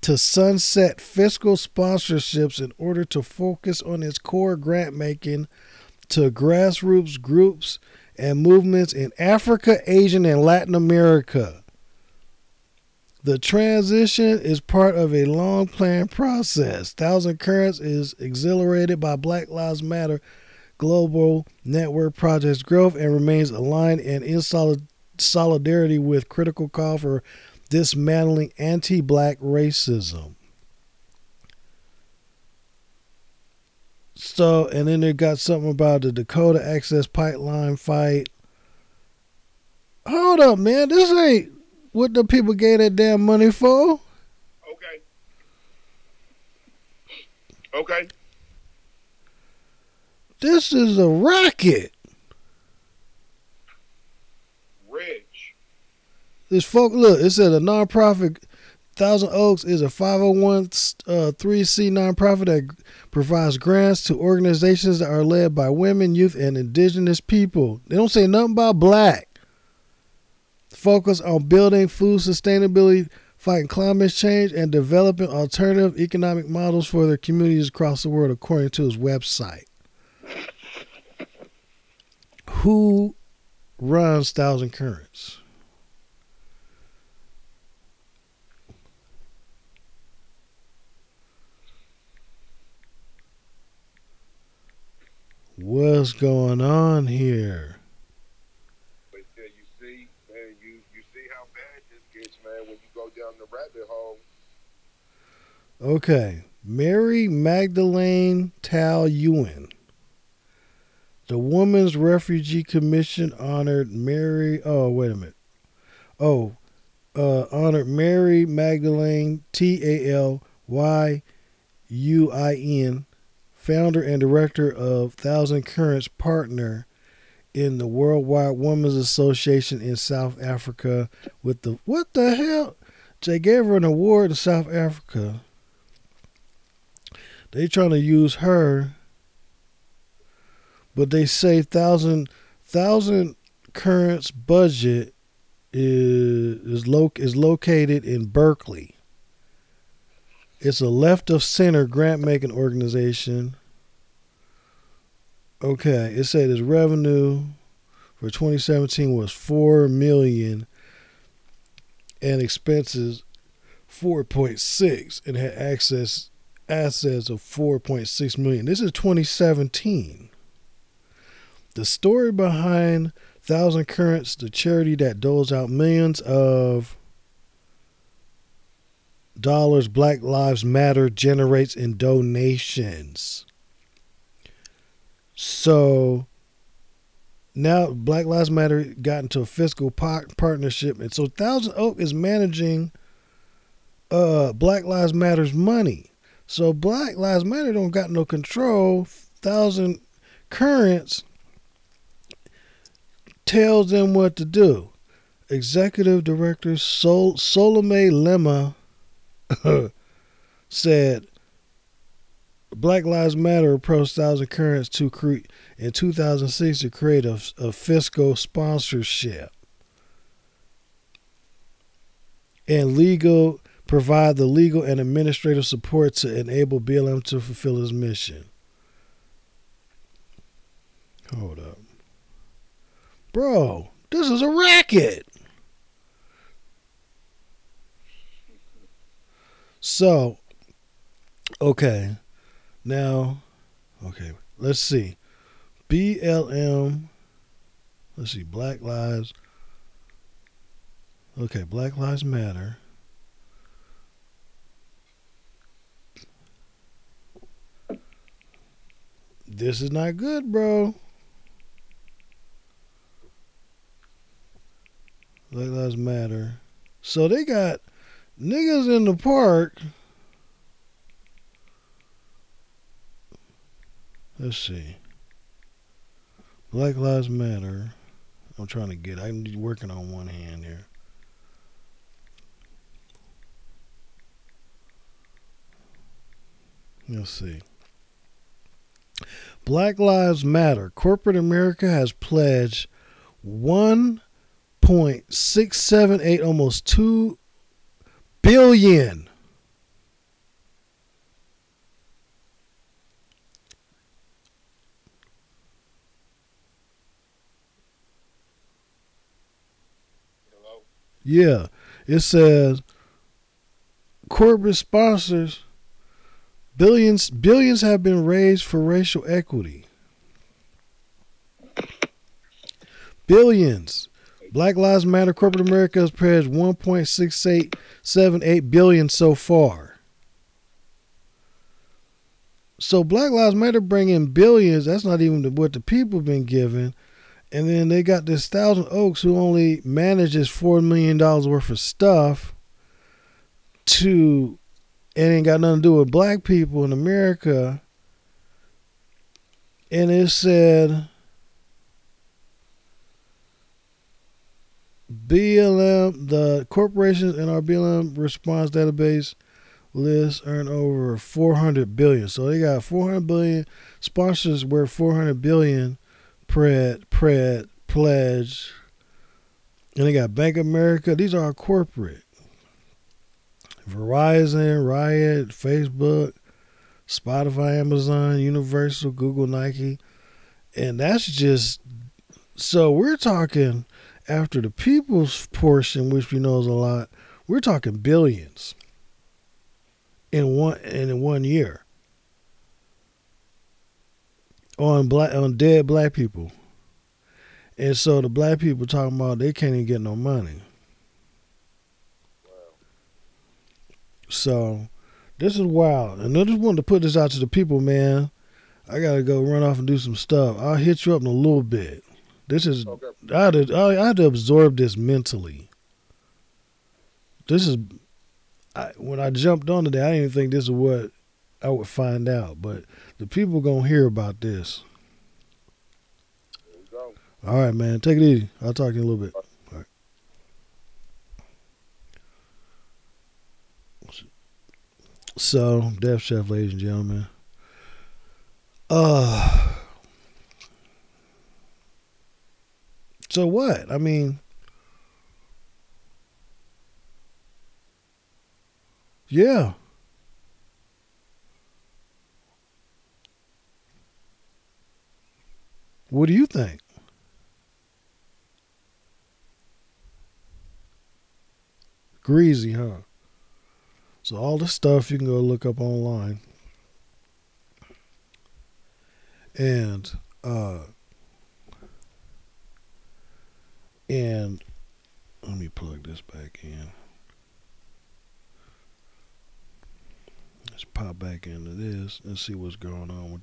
to sunset fiscal sponsorships in order to focus on its core grant making to grassroots groups and movements in Africa, Asia, and Latin America. The transition is part of a long planned process. Thousand Currents is exhilarated by Black Lives Matter Global Network Project's growth and remains aligned and in solid solidarity with critical call for dismantling anti-black racism. So, and then they got something about the Dakota Access Pipeline fight. Hold up, man. This ain't what the people gave that damn money for. Okay. Okay. This is a racket. Rich. This folk, look, it said a nonprofit. Thousand Oaks is a 501c uh, nonprofit that provides grants to organizations that are led by women, youth, and indigenous people. They don't say nothing about black. Focus on building food sustainability, fighting climate change, and developing alternative economic models for their communities across the world, according to his website. Who runs Thousand Currents? What's going on here? But yeah, you see, man, you you see how bad this gets, man, when you go down the rabbit hole. Okay. Mary Magdalene Tal Ewan. The Women's Refugee Commission honored Mary. Oh, wait a minute. Oh, uh, honored Mary Magdalene T A L Y U I N, founder and director of Thousand Currents partner in the Worldwide Women's Association in South Africa. With the what the hell? They gave her an award in South Africa. They trying to use her, but they say thousand thousand currents budget is is, lo- is located in Berkeley. It's a left of center grant making organization. Okay, it said its revenue for 2017 was four million, and expenses 4.6, and had access assets of 4.6 million. This is 2017. The story behind Thousand Currents, the charity that doles out millions of dollars Black Lives Matter generates in donations. So now Black Lives Matter got into a fiscal par- partnership, and so Thousand Oak is managing uh, Black Lives Matter's money. So Black Lives Matter don't got no control. Thousand Currents tells them what to do. Executive Director Sol- Solomé Lemma said Black Lives Matter approached Thousand Currents to create in 2006 to create a, a fiscal sponsorship and legal provide the legal and administrative support to enable BLM to fulfill its mission. Hold up. Bro, this is a racket. So, okay. Now, okay, let's see. BLM, let's see, Black Lives. Okay, Black Lives Matter. This is not good, bro. Black Lives Matter. So they got niggas in the park. Let's see. Black Lives Matter. I'm trying to get. I'm working on one hand here. Let's see. Black Lives Matter. Corporate America has pledged 1.678, almost two billion. Hello? Yeah. It says corporate sponsors billions billions have been raised for racial equity. Billions. Black Lives Matter corporate America has pledged 1.6878 billion so far. So Black Lives Matter bring in billions. That's not even what the people been given. And then they got this Thousand Oaks who only manages four million dollars worth of stuff to it ain't got nothing to do with black people in America. And it said BLM, the corporations in our BLM response database list earn over 400 billion. So they got 400 billion sponsors worth 400 billion pred pred pledge. And they got Bank of America. These are corporate. Verizon, Riot, Facebook, Spotify, Amazon, Universal, Google, Nike. And that's just so we're talking after the people's portion, which we know is a lot, we're talking billions in one in one year on black on dead black people. And so the black people talking about they can't even get no money. So this is wild. And I just wanted to put this out to the people, man. I gotta go run off and do some stuff. I'll hit you up in a little bit. This is Okay. I had to, I had to absorb this mentally. This is I, when I jumped on today. I didn't think this is what I would find out, but the people gonna hear about this. All right, man. Take it easy. I'll talk to you in a little bit. All right. So, Death Chef, ladies and gentlemen. Uh. So what? I mean. Yeah. What do you think? Greasy, huh? So all this stuff you can go look up online. And uh and let me plug this back in. Let's pop back into this and see what's going on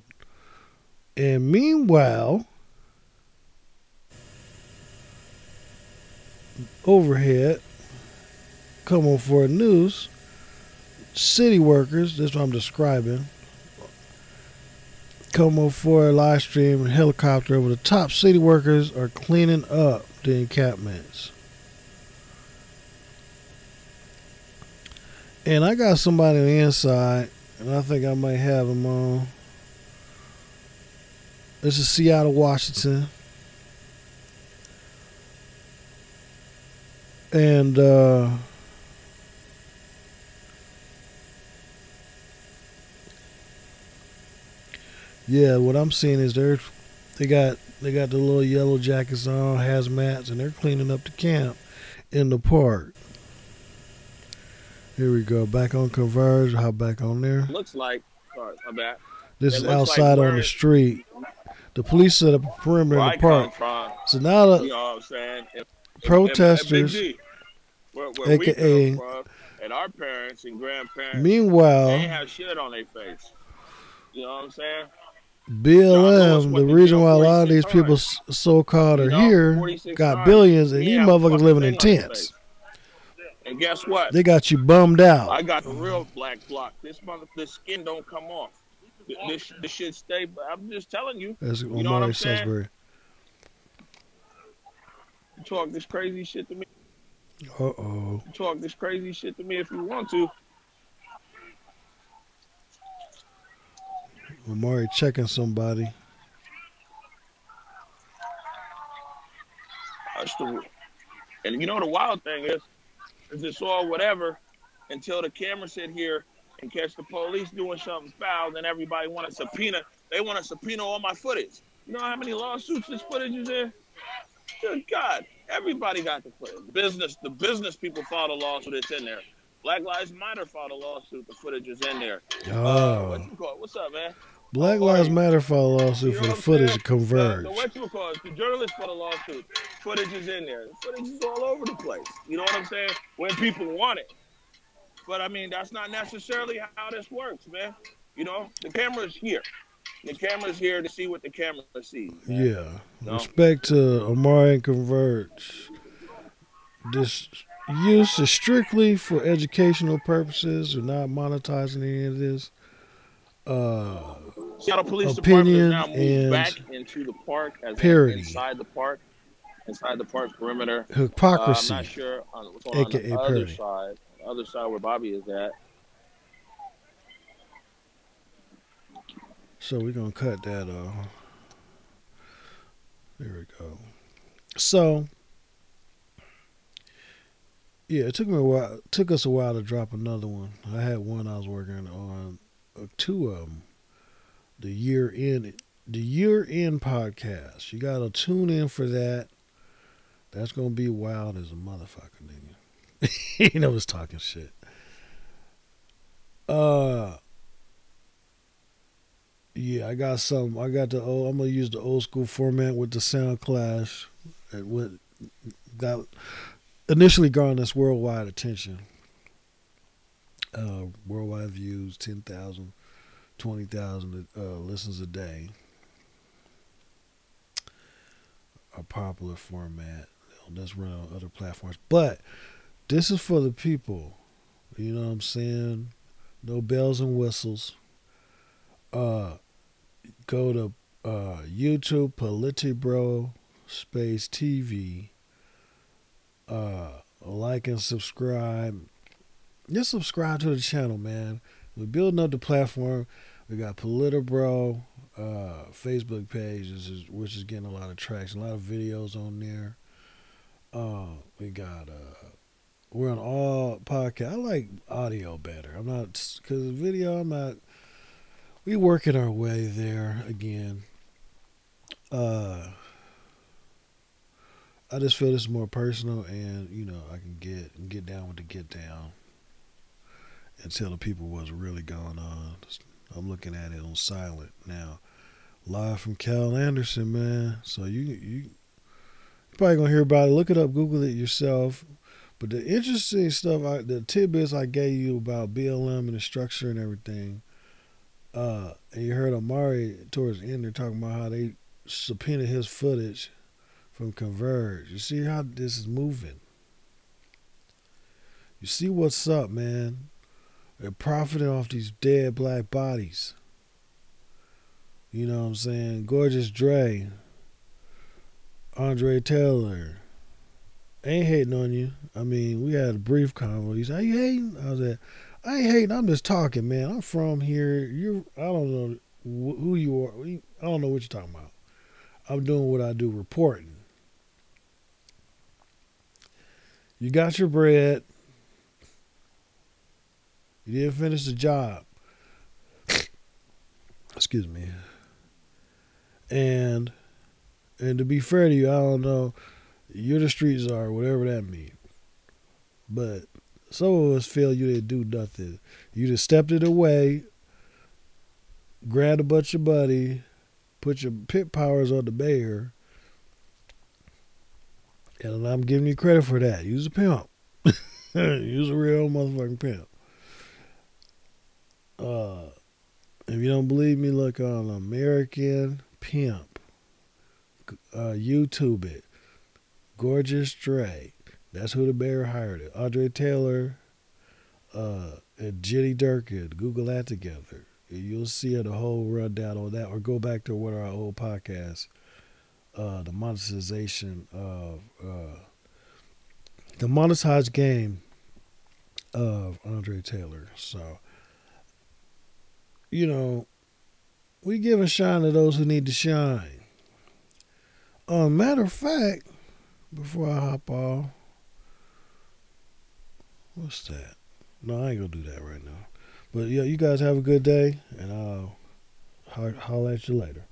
and meanwhile overhead come on for news city workers this is what i'm describing come on for a live stream helicopter over the top. City workers are cleaning up the encampments. And i got somebody on the inside and i think i might have him on. This is seattle washington. And uh Yeah, what I'm seeing is they're they got they got the little yellow jackets on, hazmats, and they're cleaning up the camp in the park. Here we go, back on Converge. How back on there? looks like. Sorry, my bad. This It is looks like outside on the street. The police set up a perimeter in the park. come So now from, the you know? If- protesters, if- if where, where AKA from, and our parents and grandparents, they meanwhile, ain't have shit on their face. You know what I'm saying? BLM, the reason why a lot of these people so-called are here got billions, and He these ain't have a motherfuckers living in thing on his tents. And guess what? They got you bummed out. I got the real black block. This mother, this skin don't come off. this this shit stay. But I'm just telling you, That's know what I'm saying? Salisbury. you talk this crazy shit to me. Uh oh. You talk this crazy shit to me if you want to. Omari checking somebody. That's the, and you know the wild thing is, is it's all whatever until the camera sit here and catch the police doing something foul. Then everybody want a subpoena. They want a subpoena all my footage. You know how many lawsuits this footage is in? Good God, everybody got the footage. Business, the business people filed a lawsuit. It's in there. Black Lives Matter filed a lawsuit. The footage is in there. Uh, Oh. what you call it? What's up, man? Black Lives Matter filed a lawsuit You know for the footage saying? to converge. The, the what you call it? The journalist filed a lawsuit. Footage is in there. The footage is all over the place. You know what I'm saying? When people want it. But I mean, that's not necessarily how this works, man. You know, the camera's here. The camera's here to see what the camera sees. man. Yeah. No. Respect to Omari and Converge. This use is strictly for educational purposes. We're not monetizing any of this. Uh, Seattle Police Opinion Department has now moved back into the park, as parody. inside the park, inside the park perimeter. Uh, hypocrisy. I'm not sure on what's going on, AKA on the other parody. side. The other side where Bobby is at. So we're gonna cut that off. There we go. So yeah, it took me a while. Took us a while to drop another one. I had one I was working on, uh, two of them. The year end, the year end podcast. You gotta tune in for that. That's gonna be wild as a motherfucker, nigga. you know, was talking shit. Uh. Yeah, I got some. I got the old. I'm gonna use the old school format with the sound clash. And what got initially garnered us worldwide attention. Uh, worldwide views, 10,000, 20,000 uh, listens a day. A popular format that's run on other platforms, but this is for the people. You know what I'm saying? No bells and whistles. Uh, go to uh, YouTube, Politibro Space TV. Uh, like and subscribe. Just subscribe to the channel, man. We're building up the platform. We got Politibro uh, Facebook page, which is, getting a lot of traction. A lot of videos on there. Uh, we got uh, we're on all podcast. I like audio better. I'm not because video. I'm not we working our way there again. Uh, I just feel this is more personal, and you know, I can get get down with the get down and tell the people what's really going on. I'm looking at it on silent now, live from Cal Anderson, man. So you you probably gonna hear about it. Look it up, Google it yourself. But the interesting stuff, I, the tidbits I gave you about BLM and the structure and everything uh, and you heard Omari towards the end, they're talking about how they subpoenaed his footage from Converge. You see how this is moving. You see what's up, man. They're profiting off these dead black bodies. You know what I'm saying? Gorgeous Dre, Andre Taylor. Ain't hating on you. I mean, we had a brief convo. He said, Are you hating? I was like, I ain't hating. I'm just talking, man. I'm from here. You, I don't know wh- who you are. I don't know what you're talking about. I'm doing what I do, reporting. You got your bread. You didn't finish the job. Excuse me. And and to be fair to you, I don't know. You're the street czar, whatever that means. But some of us feel you didn't do nothing. You just stepped it away, grabbed a bunch of money, put your pit powers on the mayor, and I'm giving you credit for that. Use a pimp. Use a real motherfucking pimp. Uh, if you don't believe me, look on American Pimp. Uh, YouTube it. Gorgeous Dre. That's who the mayor hired it. Andre Taylor uh, and Jenny Durkan. Google that together. You'll see the whole rundown on that, or go back to one of our old podcasts, uh, the monetization of uh, the monetized game of Andre Taylor. So, you know, we give a shine to those who need to shine. Uh, matter of fact, before I hop off, what's that? No, I ain't gonna do that right now. But yeah, you guys have a good day, and I'll ho- holler at you later.